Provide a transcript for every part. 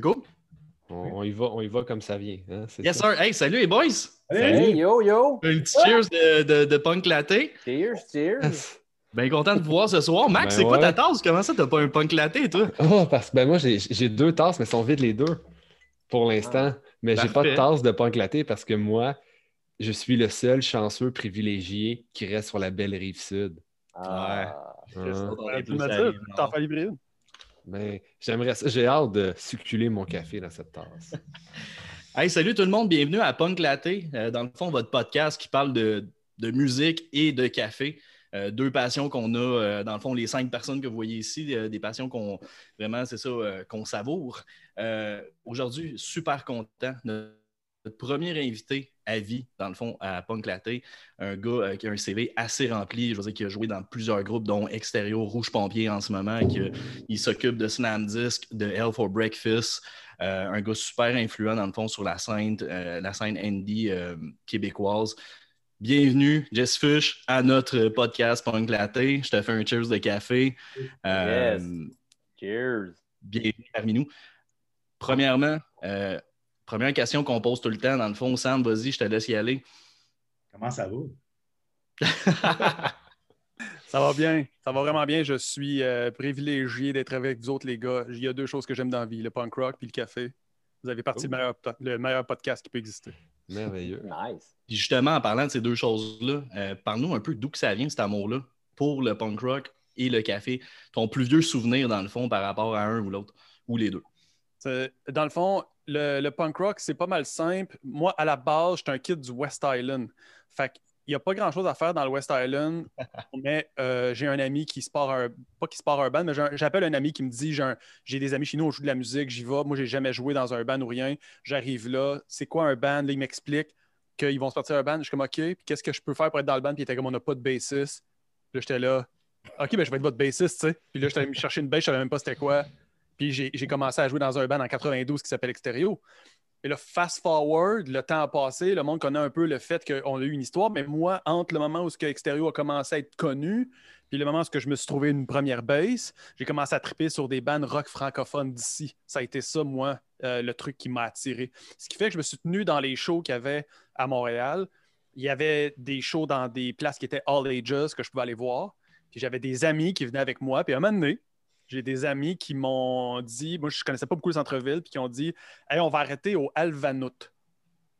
Go. On, on y va, on y va comme ça vient. hein, Yes, ça. sir. Hey, salut les boys. Hey, yo, yo! Un petit cheers de, de, de punk latte. Cheers, cheers! Bien content de vous voir ce soir. Max, Ben c'est quoi ouais. ta tasse? Comment ça, t'as pas un punk latte, toi? Oh, parce que ben moi, j'ai j'ai deux tasses, mais elles sont vides les deux pour l'instant. mais j'ai pas de tasse de punk latte parce que moi, je suis le seul chanceux privilégié qui reste sur la belle rive sud. Ah, Hein? Mettre ça, t'en fais livrer une. Ben, j'aimerais. J'ai hâte de succuler mon café dans cette tasse. Hey, salut tout le monde, bienvenue à Punk Latte. Euh, dans le fond, votre podcast qui parle de, musique et de café. Euh, deux passions qu'on a, euh, dans le fond, les cinq personnes que vous voyez ici, des passions qu'on vraiment, c'est ça, qu'on savoure. Aujourd'hui, super content. Notre, notre premier invité à vie, dans le fond, à Punk Latte, un gars euh, qui a un CV assez rempli, je veux dire, qui a joué dans plusieurs groupes, dont Extérieur, Rouge Pompier en ce moment, qui, il s'occupe de Slam Disc, de Hell for Breakfast. Euh, un gars super influent dans le fond sur la scène, euh, la scène indie euh, québécoise. Bienvenue, Jess Fush, à notre podcast Punk Latte. Je te fais un cheers de café. Yes. cheers! Bienvenue parmi nous. Premièrement, euh, première question qu'on pose tout le temps, dans le fond, Sam, vas-y, je te laisse y aller. Comment ça va? Ça va bien, ça va vraiment bien. Je suis euh, privilégié d'être avec vous autres, les gars. Il y a deux choses que j'aime dans la vie, le punk rock puis le café. Vous avez parti Oh. le, meilleur, le meilleur podcast qui peut exister. Merveilleux. Nice! Puis justement, en parlant de ces deux choses-là, euh, parle-nous un peu d'où que ça vient, cet amour-là, pour le punk rock et le café. Ton plus vieux souvenir, dans le fond, par rapport à un ou l'autre, ou les deux. Dans le fond, le, le punk rock, c'est pas mal simple. Moi, à la base, j'étais un kid du West Island. Fait qu'il n'y a pas grand-chose à faire dans le West Island, mais euh, j'ai un ami qui se part un... Pas qui se part un band, mais j'appelle un ami qui me dit, j'ai des amis chez nous, on joue de la musique, j'y vais. Moi, j'ai jamais joué dans un band ou rien. J'arrive là, c'est quoi un band? Là, il m'explique qu'ils vont se partir un band. Je suis comme, OK, puis qu'est-ce que je peux faire pour être dans le band? Puis il était comme, on n'a pas de bassiste. Puis Là, j'étais là, OK, ben je vais être votre bassiste, tu sais. Puis là, j'étais allé me chercher une bass, je savais même pas c'était quoi. Puis j'ai commencé à jouer dans un band en 92 qui s'appelle Extérieur. Et là, fast forward, le temps a passé, le monde connaît un peu le fait qu'on a eu une histoire, mais moi, entre le moment où ce que Extérieur a commencé à être connu, puis le moment où ce que je me suis trouvé une première base, j'ai commencé à triper sur des bands rock francophones d'ici. Ça a été ça, moi, euh, le truc qui m'a attiré. Ce qui fait que je me suis tenu dans les shows qu'il y avait à Montréal. Il y avait des shows dans des places qui étaient all ages que je pouvais aller voir. Puis j'avais des amis qui venaient avec moi. Puis à un moment donné, j'ai des amis qui m'ont dit, moi je connaissais pas beaucoup le centre-ville, puis qui ont dit Hey, on va arrêter au Alvanout.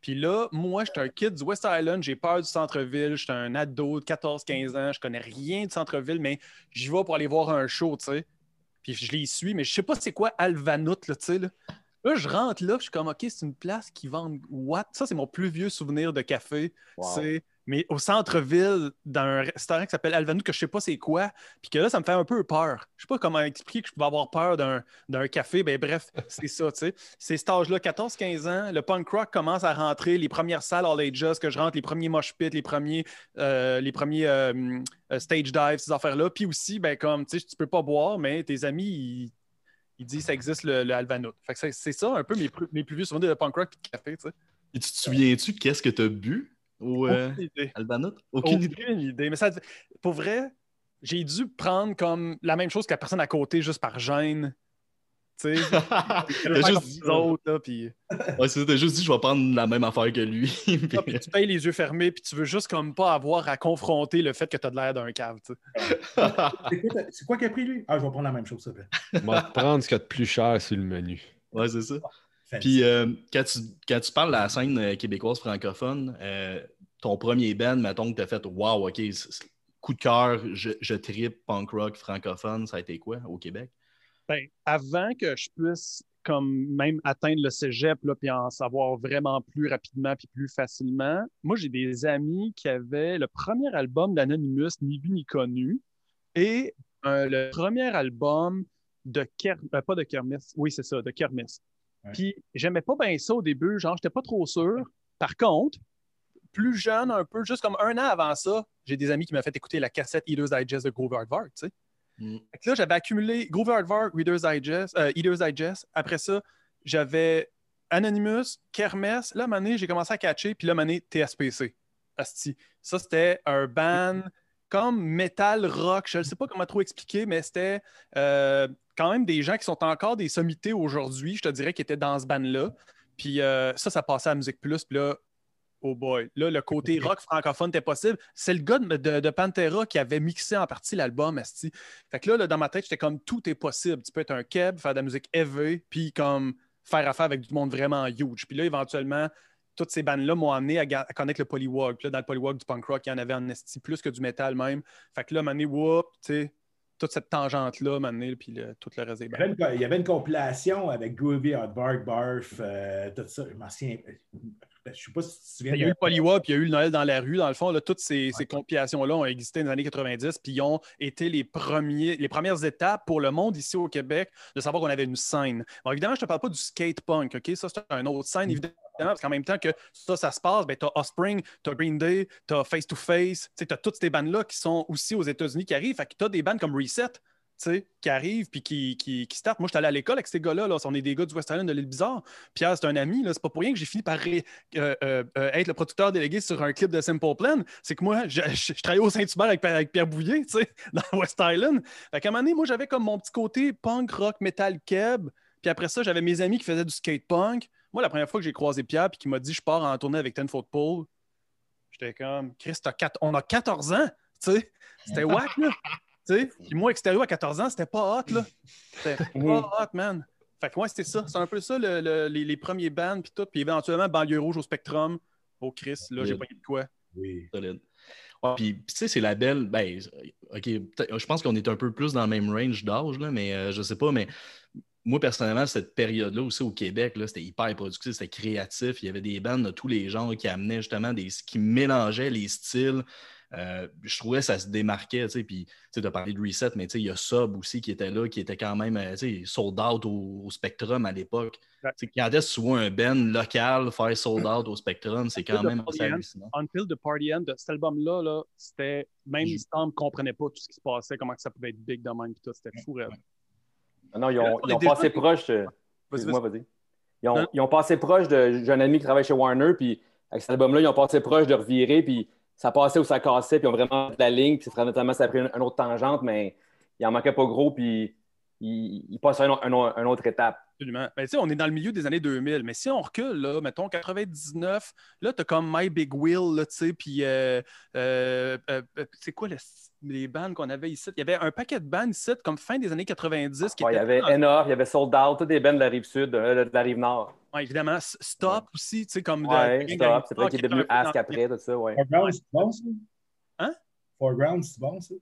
Puis là, moi, j'étais un kid du West Island, j'ai peur du centre-ville, j'étais un ado de 14-15 ans, je connais rien du centre-ville, mais j'y vais pour aller voir un show, tu sais. Puis je les suis, mais je sais pas c'est quoi Alvanout, là, tu sais. Là. Là, je rentre là, puis je suis comme, OK, c'est une place qui vend what? Ça, c'est mon plus vieux souvenir de café. Wow. C'est mais au centre-ville, dans un restaurant qui s'appelle Alvanout, que je sais pas c'est quoi, puis que là, ça me fait un peu peur. Je sais pas comment expliquer que je pouvais avoir peur d'un d'un café. Ben bref, c'est ça, tu sais. C'est cet âge-là, 14-15 ans, le punk rock commence à rentrer, les premières salles all ages que je rentre, les premiers mosh pits, les premiers, euh, les premiers euh, euh, stage dives, ces affaires-là. Puis aussi, ben comme, tu sais, tu peux pas boire, mais tes amis, ils, ils disent que ça existe le, le Alvanout. Fait que c'est- c'est ça un peu mes, plus- mes plus vieux souvenirs de punk rock et de café, tu sais. Et tu te souviens-tu qu'est-ce que tu as bu? Euh, Aucune idée. Albanout? Aucune idée. Aucune idée. Mais ça, pour vrai, j'ai dû prendre comme la même chose que la personne à côté juste par gêne. Tu sais, T'as juste dit- autres, là, puis... Ouais, c'est ça, t'as juste dit, je vais prendre la même affaire que lui. Puis- Ah, puis tu payes les yeux fermés, puis tu veux juste comme pas avoir à confronter le fait que tu as de l'air d'un cave. tu sais. C'est quoi, t'as- c'est quoi qu'il a pris, lui? Ah, je vais prendre la même chose, s'il te plaît. Va prendre ce qu'il y a de plus cher sur le menu. ouais, c'est ça. Puis euh, quand, tu, quand tu parles de la scène euh, québécoise francophone, euh, ton premier band, mettons que tu as fait Wow, OK, coup de cœur, je, je tripe punk rock francophone, ça a été quoi au Québec? Ben, avant que je puisse comme même atteindre le cégep là, puis en savoir vraiment plus rapidement puis plus facilement, moi j'ai des amis qui avaient le premier album d'Anonymous, Ni vu ni connu, et euh, le premier album de Kermesse, pas de Kermesse, oui c'est ça, de Kermesse. Ouais. Puis j'aimais pas bien ça au début, genre j'étais pas trop sûr. Par contre, plus jeune un peu, juste comme un an avant ça, j'ai des amis qui m'ont fait écouter la cassette Eater's Digest de Groove Hardware, tu sais. Mm. Là, j'avais accumulé Groove Hardware, Reader's Digest, euh, Eater's Digest. Après ça, j'avais Anonymous, Kermesse. Là, à un moment donné, j'ai commencé à catcher, puis là, à un moment donné, TSPC. Asti. Ça, c'était un band comme metal rock. Je ne sais pas comment trop expliquer, mais c'était euh, quand même des gens qui sont encore des sommités aujourd'hui, je te dirais, qui étaient dans ce band-là. Puis euh, ça, ça passait à Musique Plus. Puis là, oh boy, là, le côté rock francophone était possible. C'est le gars de, de- de Pantera qui avait mixé en partie l'album, esti. Fait que là, là, dans ma tête, j'étais comme tout est possible. Tu peux être un keb, faire de la musique heavy, puis comme faire affaire avec du monde vraiment huge. Puis là, éventuellement, toutes ces bandes-là m'ont amené à, connaître le polywalk. Puis là, dans le polywalk du punk rock, il y en avait en esti plus que du métal même. Fait que là, mané, whoop, tu sais, toute cette tangente-là, mané, puis le- tout le reste des bandes. il y avait une compilation avec Groovy, Hardbark, Barf, euh, tout ça. Je m'en souviens. Je ne sais pas si tu te souviens. Il y a eu le Polywalk, puis il y a eu le Noël dans la rue. Dans le fond, là, toutes ces, ces compilations-là ont existé dans les années 90, puis ils ont été les, premiers, les premières étapes pour le monde ici au Québec de savoir qu'on avait une scène. Bon, évidemment, je ne te parle pas du skate punk, OK? Ça, c'est un autre scène, évidemment, parce qu'en même temps que ça, ça se passe, ben, tu as Offspring, tu as Green Day, tu as Face to Face, tu as toutes ces bandes-là qui sont aussi aux États-Unis qui arrivent. Fait tu as des bandes comme Reset. qui arrivent puis qui, qui, qui startent. Moi, je suis allé à l'école avec ces gars-là. Là. On est des gars du West Island de l'île Bizarre. Pierre, c'est un ami. C'est pas pour rien que j'ai fini par euh, euh, euh, être le producteur délégué sur un clip de Simple Plan. C'est que moi, je, travaillais au Saint-Hubert avec, Pierre Bouillet, dans West Island. Qu'à un moment donné, moi, j'avais comme mon petit côté punk, rock, metal, keb. Puis après ça, j'avais mes amis qui faisaient du skate punk. Moi, la première fois que j'ai croisé Pierre puis qui m'a dit je pars en tournée avec Ten Foot Pole, j'étais comme Chris, t'as quatre- on a 14 ans, tu sais. C'était whack, là. Tu sais, Puis moi, extérieur à 14 ans, c'était pas hot, là. C'était pas hot, man. Fait que ouais, c'était ça. C'est un peu ça, le- le- les, les premiers bands, puis tout. Puis éventuellement, Banlieue Rouge au Spectrum. Oh, Chris, là, j'ai pas eu de quoi. Oui. Solide. Ouais, puis, tu sais, c'est la belle. Ben, OK, peut-être- je pense qu'on est un peu plus dans le même range d'âge, là, mais euh, je sais pas, mais moi, personnellement, cette période-là aussi au Québec, c'était hyper productif, c'était créatif. Il y avait des bandes de tous les genres qui amenaient justement des. qui mélangeaient les styles. Euh, je trouvais que ça se démarquait, tu sais, puis tu as parlé de Reset, mais tu sais, il y a Sub aussi qui était là, qui était quand même, euh, tu sais, sold out au, au Spectrum à l'époque. Ouais. Tu sais, Quand est-ce que tu vois un band local faire sold out au Spectrum, c'est quand même assez hallucinant. Until the Party End, cet album-là, là, c'était. Même Storm ne comprenait pas tout ce qui se passait, comment que ça pouvait être big de même, tout. C'était fou, raide. Non, ils ont, on ils ont passé proche. euh, Vas-y, vas-y. vas-y. Ils ont, Hein? ils ont passé proche de. J'ai un ami qui travaille chez Warner, puis avec cet album-là, ils ont passé proche de revirer, puis ça passait ou ça cassait, puis ils ont vraiment fait la ligne, puis notamment ça a pris une, une autre tangente, mais il en manquait pas gros, puis ils il passent à une, une autre étape. Absolument. Ben, tu sais, on est dans le milieu des années 2000, mais si on recule, là, mettons 99, là, tu as comme My Big Wheel, là, tu sais, puis euh, euh, euh, euh, c'est quoi le- les bandes qu'on avait ici? Il y avait un paquet de bandes ici, comme fin des années 90, qui Ouais, il y étaient avait Enough, il y avait Sold Out, toutes des bands de la rive sud, euh, de la rive nord. Ouais, évidemment, Stop aussi, tu sais, comme... de- Ouais, de- Stop, c'est vrai qui qu'il est devenu un Ask après, tout ça, ouais. Foreground, c'est bon, ça? Hein? Foreground, c'est bon, ça?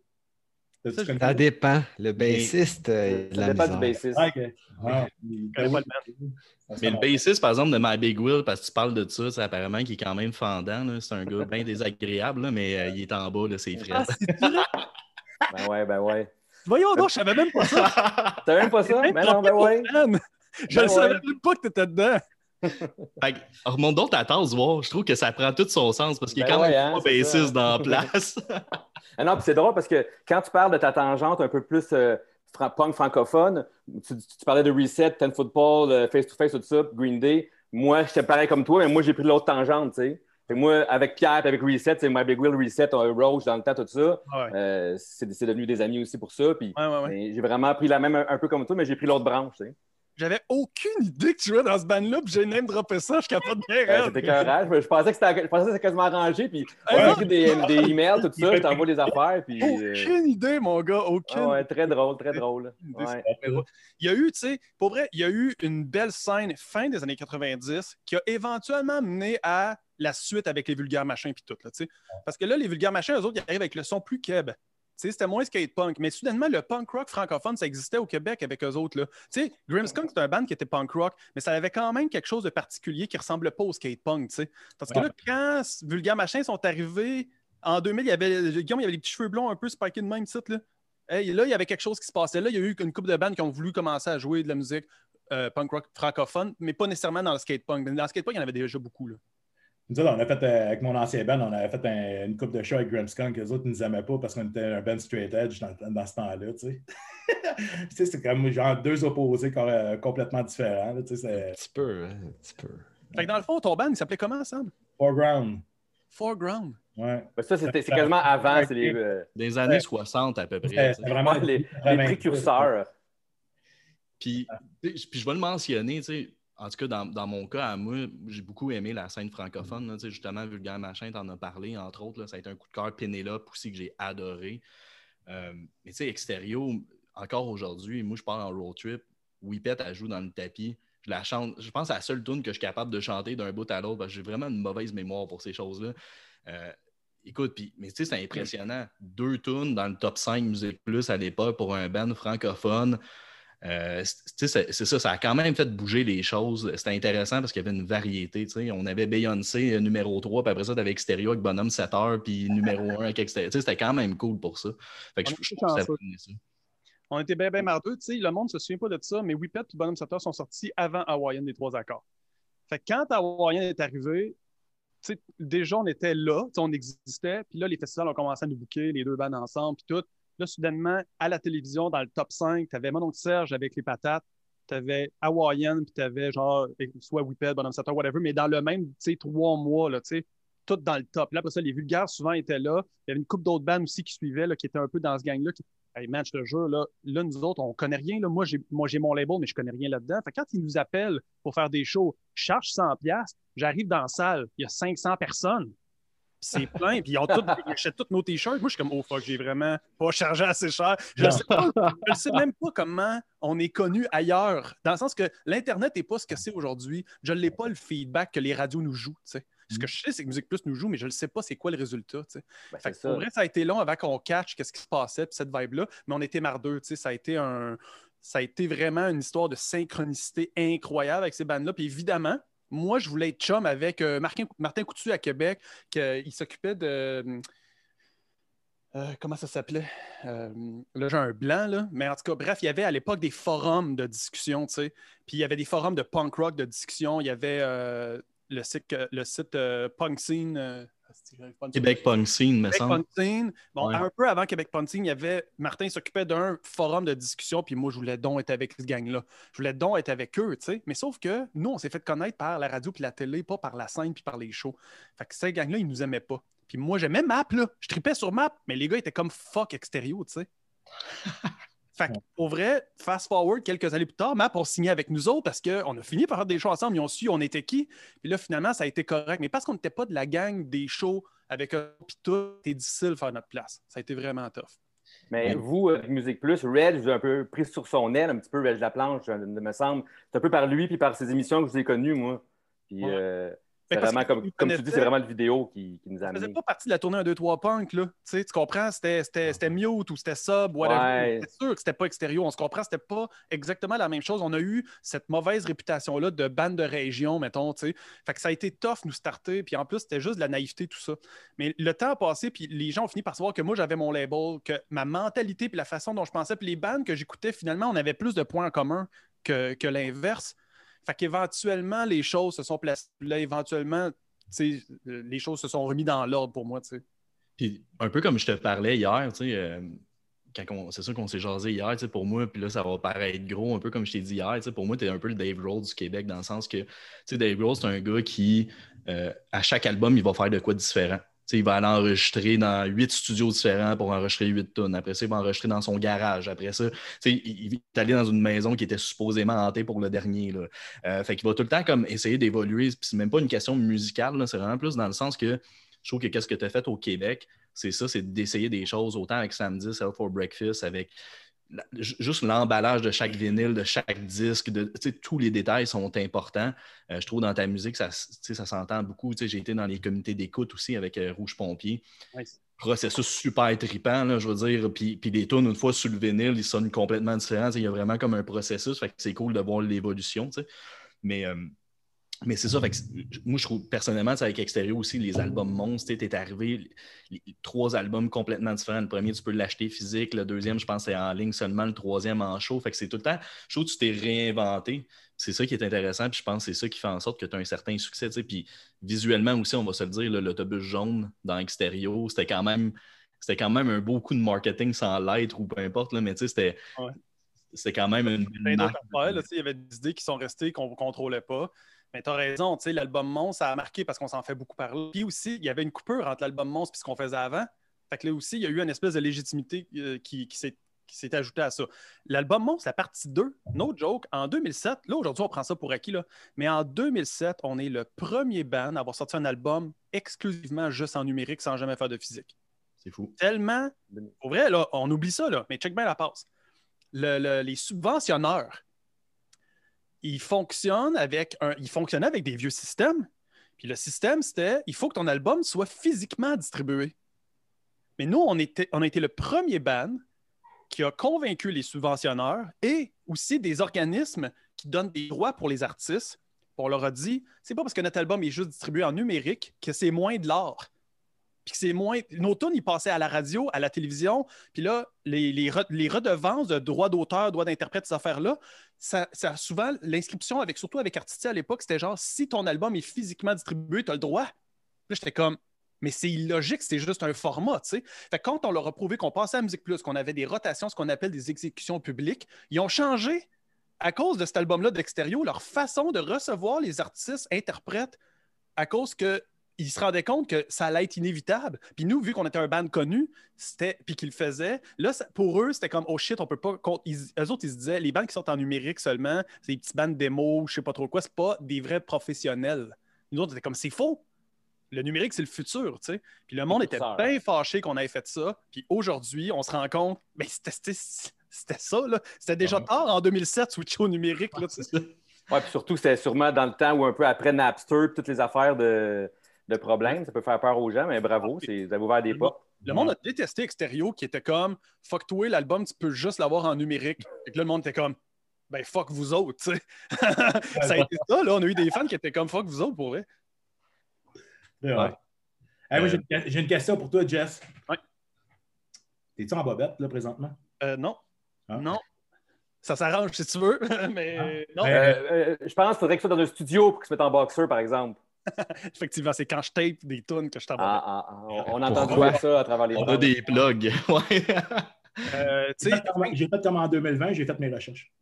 Ça, Ça dépend. Le bassiste, euh, Ça la dépend du bassiste. Ah, ok. Ah, connais pas Mais le bassiste, par exemple, de My Big Will, parce que tu parles de ça, c'est apparemment qu'il est quand même fendant. là. C'est un gars bien désagréable, là, mais euh, il est en bas, là, c'est Ah, frais. vrai? Ben ouais, ben ouais. Voyons donc, je savais même pas ça. T'as même pas ça? Ben non, ben ouais. Je Ben ne savais ouais. même pas que tu étais dedans. Fait que, remonte donc ta tasse, voir. Je trouve que ça prend tout son sens parce qu'il est Ben quand ouais, même hein, pas c'est bassiste ça. dans la place. Ah non, puis c'est drôle parce que quand tu parles de ta tangente un peu plus euh, punk francophone, tu, tu parlais de Reset, Ten Football, euh, Face to Face, tout ça, Green Day. Moi, j'étais pareil comme toi, mais moi, j'ai pris l'autre tangente, tu sais. Fait que moi, avec Pierre et avec Reset, c'est My Big Wheel, Reset, Roach dans le temps, tout ça. Ouais, euh, c'est devenu des amis aussi pour ça. Puis ouais, ouais. ouais. mais j'ai vraiment pris la même un, un peu comme toi, mais j'ai pris l'autre branche, tu sais. J'avais aucune idée que tu jouais dans ce band-là, puis j'ai même droppé ça, je capote bien. Euh, raide. C'était écœurant. Je, je pensais que c'était je pensais que c'était quasiment arrangé. Puis Ouais. j'ai écrit des, des emails, tout ça, je t'envoie des affaires. Puis, euh, Aucune idée, mon gars, aucune ah ouais, très drôle, très drôle. Ouais. Il y a eu, tu sais, pour vrai, il y a eu une belle scène fin des années 90 qui a éventuellement mené à la suite avec les vulgaires machins puis tout, là, tu sais. Parce que là, les vulgaires machins, eux autres, ils arrivent avec le son plus keb. C'était moins skate punk, mais soudainement, le punk rock francophone, ça existait au Québec avec eux autres. là. Tu sais, Grimmskunk, c'est un band qui était punk rock, mais ça avait quand même quelque chose de particulier qui ressemblait pas au skate punk. tu sais. Parce que là, quand Vulgaire Machin sont arrivés en 2000, il y avait, Guillaume, il y avait les petits cheveux blonds un peu spikés de même titre. Là. Hey, là, il y avait quelque chose qui se passait. Là, il y a eu une couple de bandes qui ont voulu commencer à jouer de la musique euh, punk rock francophone, mais pas nécessairement dans le skate punk. Dans le skate punk, il y en avait déjà beaucoup. Là. Nous autres, on a fait, euh, avec mon ancien band, on avait fait un- une coupe de show avec Grimmskunk. Les autres ne nous aimaient pas parce qu'on était un band straight edge dans, dans ce temps-là. Tu sais, Tu sais, c'est comme genre deux opposés euh, complètement différents. là, tu sais, Un c'est petit peu, hein, un petit peu. Fait que dans le fond, ton band, il s'appelait comment, Sam? Foreground. Foreground. Ouais. Ça, c'était- c'est quasiment avant. C'est les, euh, les années 60 à peu près. C'était vraiment les, les 80. précurseurs. Puis, puis je vais le mentionner, tu sais, en tout cas, dans, dans mon cas, à moi, j'ai beaucoup aimé la scène francophone. là, justement, Vulgaire Machin, t'en as parlé, entre autres. là, ça a été un coup de cœur. Pénélope aussi, que j'ai adoré. Euh, mais tu sais, Extérieur, encore aujourd'hui, moi, je pars en road trip. Whippet, elle joue dans le tapis. Je la chante. Je pense c'est la seule tune que je suis capable de chanter d'un bout à l'autre parce que j'ai vraiment une mauvaise mémoire pour ces choses-là. Euh, écoute, puis, mais tu sais, c'est impressionnant. Deux tunes dans le top 5 Musique Plus à l'époque pour un band francophone. Euh, c'est- ça, ça a quand même fait bouger les choses. C'était intéressant parce qu'il y avait une variété. On avait Beyoncé euh, numéro 3, puis après ça, tu avais Extérieur avec Bonhomme 7 heures, puis numéro 1 avec Extérieur. C'était quand même cool pour ça. Fait que On je, était je ça. On était bien, bien mardeux. Le monde ne se souvient pas de ça, mais Whippet et Bonhomme Sutter sont sortis avant Hawaiian des trois accords. Fait que quand Hawaiian est arrivé, déjà, on était là, on existait, puis là, les festivals ont commencé à nous booker, les deux bandes ensemble, puis tout. Là, soudainement, à la télévision, dans le top 5, tu avais Mon oncle Serge avec les patates, tu avais Hawaiian, puis tu avais genre, soit Whippet, Bonhomme Sutter, whatever, mais dans le même, tu sais, trois mois, là, tu sais, tout dans le top. Là, après ça, les vulgaires souvent étaient là. Il y avait une couple d'autres bandes aussi qui suivaient, là, qui étaient un peu dans ce gang-là, qui Hey man, je te jure, là, là, nous autres, on connaît rien. Là. Moi, j'ai, moi, j'ai mon label, mais je connais rien là-dedans. Fait quand ils nous appellent pour faire des shows, je charge 100$, j'arrive dans la salle, il y a 500 personnes. C'est plein, puis ils ont tout, ils achètent tous nos t-shirts. Moi, je suis comme, oh fuck, j'ai vraiment pas chargé assez cher. Je ne sais, pas- je sais même pas comment on est connu ailleurs. Dans le sens que l'Internet n'est pas ce que c'est aujourd'hui. Je n'ai pas le feedback que les radios nous jouent. tu sais. Ce que je sais, c'est que Musique Plus nous joue, mais je ne sais pas c'est quoi le résultat. Ben, Fait pour vrai, ça a été long avant qu'on catch qu'est-ce qui se passait, puis cette vibe-là, mais on était mardeux, ça a été un... Ça a été vraiment une histoire de synchronicité incroyable avec ces bandes-là. Puis évidemment, moi, je voulais être chum avec euh, Martin, Martin Coutu à Québec, qu'il s'occupait de... euh, comment ça s'appelait? Euh, là, j'ai un blanc, là. Mais en tout cas, bref, il y avait à l'époque des forums de discussion, tu sais. Puis il y avait des forums de punk rock de discussion. Il y avait euh, le site, le site euh, Punk Scene. Québec Punk Scene, me Québec semble. Punk Scene. Bon, Ouais. un peu avant Québec Punk Scene, il y avait Martin s'occupait d'un forum de discussion, puis moi, je voulais donc être avec ce gang-là. Je voulais donc être avec eux, tu sais. Mais sauf que nous, on s'est fait connaître par la radio puis la télé, pas par la scène puis par les shows. Fait que ces gangs-là, ils nous aimaient pas. Puis moi, j'aimais Map, là. Je tripais sur Map, mais les gars étaient comme fuck extérieur, tu sais. Fait que, pour vrai, fast forward quelques années plus tard, Map ont signé avec nous autres parce qu'on a fini par faire des shows ensemble, ils ont su on était qui. Puis là, finalement, ça a été correct. Mais parce qu'on n'était pas de la gang des shows avec eux, puis tout, c'était difficile de faire notre place. Ça a été vraiment tough. Mais vous, avec Musique Plus, Red, je vous ai un peu pris sur son aile, un petit peu Red Laplanche, euh, me semble. C'est un peu par lui puis par ses émissions que je vous ai connues, moi. Puis Ouais. euh, c'est vraiment, comme, tu dis, c'est vraiment le vidéo qui, qui nous a Ça faisait pas partie de la tournée 1, 2, 3 punk, là. Tu sais, tu comprends? C'était, mute ou c'était sub, whatever. Ouais. C'est sûr que c'était pas extérieur. On se comprend, c'était pas exactement la même chose. On a eu cette mauvaise réputation-là de bande de région, mettons, tu sais. Fait que ça a été tough nous starter. Puis en plus, c'était juste de la naïveté, tout ça. Mais le temps a passé, puis les gens ont fini par savoir que moi, j'avais mon label, que ma mentalité, puis la façon dont je pensais, puis les bandes que j'écoutais, finalement, on avait plus de points en commun que, que l'inverse. Fait qu'éventuellement, les choses se sont placées. Là, éventuellement, les choses se sont remises dans l'ordre pour moi, tu sais. Puis un peu comme je te parlais hier, tu sais, euh, c'est sûr qu'on s'est jasé hier, pour moi, puis là, ça va paraître gros, un peu comme je t'ai dit hier, pour moi, tu es un peu le Dave Grohl du Québec, dans le sens que, Dave Grohl, c'est un gars qui, euh, à chaque album, il va faire de quoi différent. Il va aller enregistrer dans huit studios différents pour enregistrer huit tonnes. Après ça, il va enregistrer dans son garage. Après ça, il, il est allé dans une maison qui était supposément hantée pour le dernier. Là. Euh, fait qu'il va tout le temps comme essayer d'évoluer. Puis c'est même pas une question musicale, c'est vraiment plus dans le sens que je trouve que qu'est-ce que tu as fait au Québec, c'est ça, c'est d'essayer des choses autant avec Samedi, Sell for Breakfast, avec la- juste l'emballage de chaque vinyle, de chaque disque, de, tous les détails sont importants. Euh, je trouve dans ta musique, ça, ça s'entend beaucoup. J'ai été dans les comités d'écoute aussi avec euh, Rouge Pompier. Nice. Processus super trippant, là, je veux dire. Puis, puis les tunes, une fois sur le vinyle, ils sonnent complètement différents. Il y a vraiment comme un processus. Fait que c'est cool de voir l'évolution. Mais, euh, mais c'est ça. Fait moi, je trouve personnellement, avec Extérieur aussi, les albums monstres, tu es arrivé, trois albums complètement différents. Le premier, tu peux l'acheter physique. Le deuxième, je pense, c'est en ligne seulement. Le troisième, en show. Fait que c'est tout le temps, je trouve que tu t'es réinventé. C'est ça qui est intéressant. Puis je pense que c'est ça qui fait en sorte que tu as un certain succès. Puis visuellement aussi, on va se le dire, l'autobus jaune dans Extérieur, c'était quand même. C'était quand même un beau coup de marketing sans l'être ou peu importe, là, mais tu sais, c'était. C'était quand même une marque. affaires. là, il y avait des idées qui sont restées qu'on ne contrôlait pas. Mais tu as raison, tu sais, l'album Monstre, ça a marqué parce qu'on s'en fait beaucoup parler. Puis aussi, il y avait une coupure entre l'album Monstre et ce qu'on faisait avant. Fait que là aussi, il y a eu une espèce de légitimité euh, qui, qui s'est qui s'est ajoutée à ça. L'album Monstre, la partie 2, no joke, en 2007, là aujourd'hui on prend ça pour acquis, là, mais en 2007, on est le premier band à avoir sorti un album exclusivement juste en numérique sans jamais faire de physique. C'est fou. Tellement, pour vrai, là, on oublie ça, là, mais check bien la passe. Le- le- les subventionneurs, ils fonctionnaient avec des vieux systèmes. Puis le système, c'était il faut que ton album soit physiquement distribué. Mais nous, on a été le premier band qui a convaincu les subventionneurs et aussi des organismes qui donnent des droits pour les artistes. On leur a dit c'est pas parce que notre album est juste distribué en numérique que c'est moins de l'art. Puis que c'est moins. Nos tunes, ils passaient à la radio, à la télévision. Puis là, les, les, les redevances de droits d'auteur, droits d'interprète, ces affaires-là, ça, ça souvent, l'inscription, avec, surtout avec Artistia à l'époque, c'était genre si ton album est physiquement distribué, tu as le droit. Là, j'étais comme. Mais c'est illogique, c'est juste un format, tu sais. Fait que quand on leur a prouvé qu'on passait à Musique Plus, qu'on avait des rotations, ce qu'on appelle des exécutions publiques, ils ont changé, à cause de cet album-là d'Extérieur, leur façon de recevoir les artistes, interprètes, à cause que ils se rendaient compte que ça allait être inévitable. Puis nous, vu qu'on était un band connu, c'était puis qu'ils le faisaient, là, ça- pour eux, c'était comme oh shit, on peut pas. Ils, eux autres, ils se disaient, les bands qui sortent en numérique seulement, c'est des petits bands démo, je sais pas trop quoi, c'est pas des vrais professionnels. Nous autres, c'était comme c'est faux. Le numérique, c'est le futur, tu sais. Puis le monde était bien fâché qu'on ait fait ça. Puis aujourd'hui, on se rend compte, mais c'était ça, là. C'était déjà Ouais. tard en 2007, switcher au numérique, là, tu sais. Ouais, puis surtout, c'était sûrement dans le temps ou un peu après Napster, toutes les affaires de, de problèmes. Ça peut faire peur aux gens, mais bravo, c'est, vous avez ouvert des portes. Le monde a détesté Extérieur qui était comme fuck toi, l'album, tu peux juste l'avoir en numérique. Et que là, le monde était comme ben fuck vous autres, tu sais. ça a été ça, là. On a eu des fans qui étaient comme fuck vous autres pour vrai. Ouais. Ouais. Hey, moi, Euh, j'ai une- question pour toi, Jess. Ouais. T'es-tu en bobette, là, présentement? Euh, non. Ah. Non. Ça s'arrange si tu veux, mais non. Ouais. Euh, euh, je pense qu'il faudrait que soit dans un studio pour qu'il se mette en boxeur, par exemple. Effectivement, c'est quand je tape des tunes que je t'envoie. Ah, ah, ah, on, entendu Pourquoi? ça à travers les On a des plugs. Ouais. Euh, tu J'ai sais, fait comme- J'ai fait comme en 2020, j'ai fait mes recherches.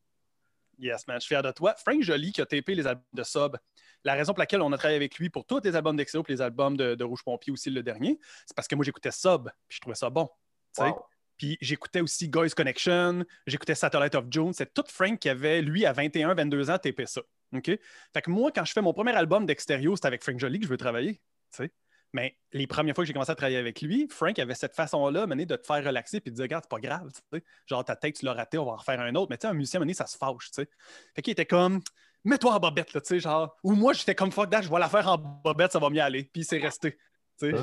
Yes, man, je suis fier de toi. Frank Joly qui a tapé les albums de Sub. La raison pour laquelle on a travaillé avec lui pour tous les albums d'Exo et les albums de, de Rouge Pompier aussi le dernier, c'est parce que moi j'écoutais Sub puis je trouvais ça bon. tu sais. Wow. Puis j'écoutais aussi Guys Connection, j'écoutais Satellite of June. C'est tout Frank qui avait, lui, à 21, 22 ans, tapé ça. OK? Fait que moi, quand je fais mon premier album d'Extérieur, c'est avec Frank Joly que je veux travailler. tu sais. Mais les premières fois que j'ai commencé à travailler avec lui, Frank avait cette façon-là, mené de te faire relaxer puis de dire, regarde, c'est pas grave. tu sais. Genre, ta tête, tu l'as raté, on va en refaire un autre. Mais tu sais, un musicien, mené, ça se fâche. tu sais. Fait qu'il était comme, mets-toi en bobette, là, tu sais, genre. Ou moi, j'étais comme, fuck that, je vais la faire en bobette, ça va mieux aller. Puis c'est resté.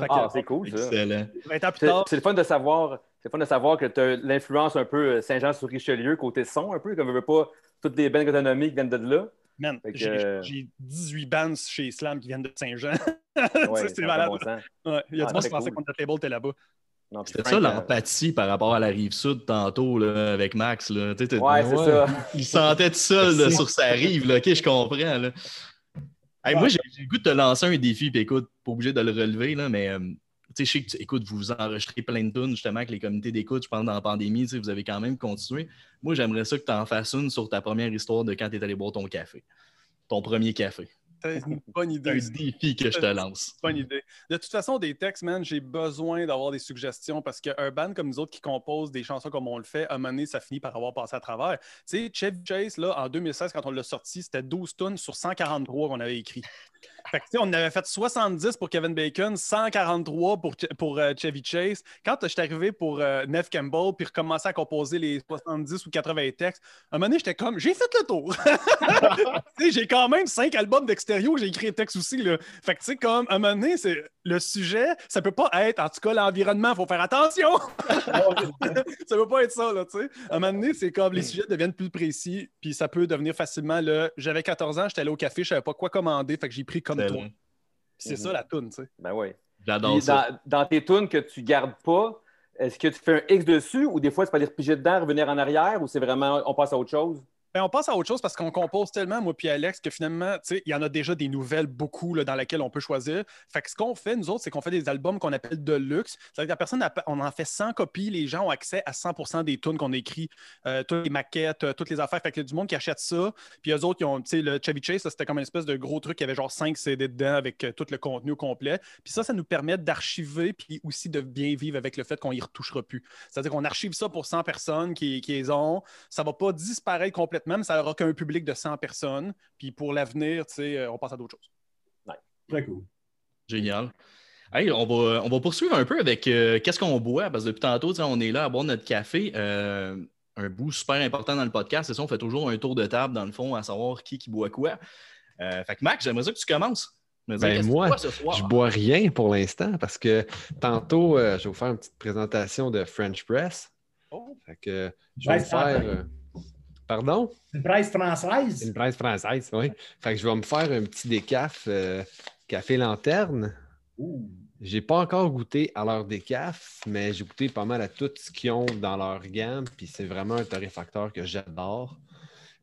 Ah, c'est cool, ça. Excellent. 20 ans plus C'est le fun de savoir. C'est le fun de savoir que tu as l'influence un peu euh, Saint-Jean-sur-Richelieu, côté son, un peu, comme je veux pas toutes les bandes économiques viennent de là. Man, j'ai euh, j'ai 18 bands chez Slam qui viennent de Saint-Jean. Ouais, c'est malade. bon. Ouais, Il y a Ah, du monde qui pensait cool. qu'on label était là-bas. C'était ça euh, l'empathie par rapport à la rive sud tantôt là, avec Max. Là. Tu sais, t'es- Ouais, c'est ça. Il se sentait tout seul là, sur sa rive. Là. Ok, je comprends. Là. Hey, Moi, j'ai le goût de te lancer un défi, puis écoute, pas obligé de le relever, là, mais euh, je sais que tu, écoute, vous enregistrez plein de tunes justement avec les communautés d'écoute. Je pense dans la pandémie, tu sais, vous avez quand même continué. Moi, j'aimerais ça que tu en fasses une sur ta première histoire de quand tu es allé boire ton café. Ton premier café. C'est une bonne C'est idée. un défi que je te lance. une bonne idée. De toute façon, des textes, man, j'ai besoin d'avoir des suggestions parce qu'un band comme nous autres qui compose des chansons comme on le fait, à un moment donné, ça finit par avoir passé à travers. Tu sais, Chevy Chase, là, en 2016, quand on l'a sorti, c'était 12 tonnes sur 143 qu'on avait écrit. On avait fait 70 pour Kevin Bacon, 143 pour, euh, Chevy Chase. Quand je suis arrivé pour euh, Campbell, puis recommencer à composer les 70 ou 80 textes, à un moment donné, j'étais comme, j'ai fait le tour. J'ai quand même cinq albums d'extérieur, j'ai écrit les textes aussi. Fait que, tu sais, comme, à un moment donné, c'est le sujet, ça peut pas être, en tout cas, l'environnement, il faut faire attention. ça peut pas être ça, tu sais. À un moment donné, c'est comme les sujets deviennent plus précis, puis ça peut devenir facilement le. J'avais 14 ans, j'étais allé au café, je savais pas quoi commander, fait que j'ai pris comme toi. C'est ça la toune, tu sais. Ben oui. J'adore Puis ça. dans, dans tes tunes que tu gardes pas, est-ce que tu fais un X dessus ou des fois tu peux aller repiger dedans, revenir en arrière ou c'est vraiment on passe à autre chose? Ben, on passe à autre chose parce qu'on compose tellement, moi puis Alex, que finalement, il y en a déjà des nouvelles beaucoup là, dans lesquelles on peut choisir. Fait que ce qu'on fait, nous autres, c'est qu'on fait des albums qu'on appelle de luxe. C'est-à-dire que la personne, on en fait 100 copies, les gens ont accès à 100% des tunes qu'on écrit, euh, toutes les maquettes, euh, toutes les affaires. Fait que y a du monde qui achète ça. Puis eux autres, ils ont, le Chevy Chase, c'était comme une espèce de gros truc, y avait genre 5 CD dedans avec euh, tout le contenu complet. Puis ça, ça nous permet d'archiver puis aussi de bien vivre avec le fait qu'on y retouchera plus. C'est-à-dire qu'on archive ça pour 100 personnes qui, qui les ont. Ça va pas disparaître complètement, mais ça n'aura qu'un public de 100 personnes. Puis pour l'avenir, euh, on passe à d'autres choses. Très cool. Génial. Hey, on, va, on va poursuivre un peu avec euh, qu'est-ce qu'on boit, parce que depuis tantôt, on est là à boire notre café. Euh, un bout super important dans le podcast, c'est ça, on fait toujours un tour de table dans le fond à savoir qui, qui boit quoi. fait que Max, j'aimerais ça que tu commences. ben moi, je bois rien pour l'instant parce que tantôt, je vais vous faire une petite présentation de French Press. Oh. Fait que je vais vous faire. Pardon? Une presse française? Une presse française, oui. Fait que je vais me faire un petit décaf euh, café lanterne. J'ai pas encore goûté à leur décaf, mais j'ai goûté pas mal à tout ce qu'ils ont dans leur gamme. Puis c'est vraiment un torréfacteur que j'adore.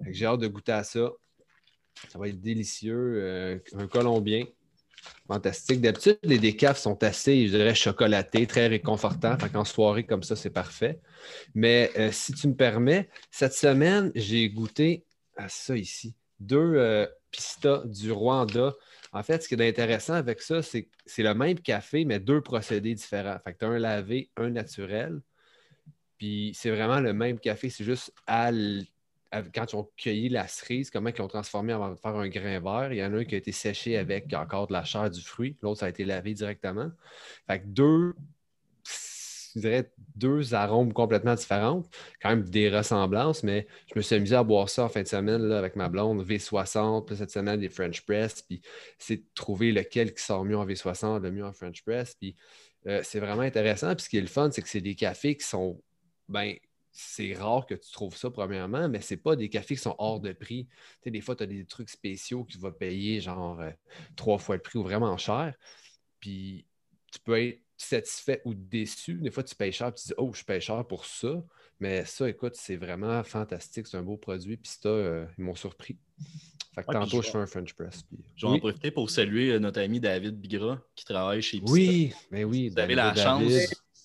J'ai hâte de goûter à ça. Ça va être délicieux. Euh, un colombien. Fantastique. D'habitude, les décafs sont assez, je dirais, chocolatés, très réconfortants. Fait qu'en soirée comme ça, c'est parfait. Mais euh, si tu me permets, cette semaine, j'ai goûté à ça ici. Deux euh, pistas du Rwanda. En fait, ce qui est intéressant avec ça, c'est que c'est le même café, mais deux procédés différents. Fait que tu as un lavé, un naturel. Puis c'est vraiment le même café, c'est juste à quand ils ont cueilli la cerise, comment ils l'ont transformé avant de faire un grain vert. Il y en a un qui a été séché avec encore de la chair du fruit, l'autre, ça a été lavé directement. Fait que deux, je dirais, deux arômes complètement différents, quand même des ressemblances, mais je me suis amusé à boire ça en fin de semaine là, avec ma blonde, V60, puis cette semaine des French Press, puis c'est de trouver lequel qui sort mieux en V60, le mieux en French Press, puis euh, c'est vraiment intéressant. Puis ce qui est le fun, c'est que c'est des cafés qui sont, ben, c'est rare que tu trouves ça, premièrement, mais ce pas des cafés qui sont hors de prix. Tu des fois, tu as des trucs spéciaux que tu vas payer genre euh, trois fois le prix ou vraiment cher. Puis tu peux être satisfait ou déçu. Des fois, tu payes cher et tu dis Oh, je paye cher pour ça. Mais ça, écoute, c'est vraiment fantastique. C'est un beau produit. Puis ça, euh, ils m'ont surpris. Fait que tantôt, je fais un French press. Je vais en profiter pour saluer euh, notre ami David Bigra qui travaille chez Pista. Oui, mais oui. Vous avez la chance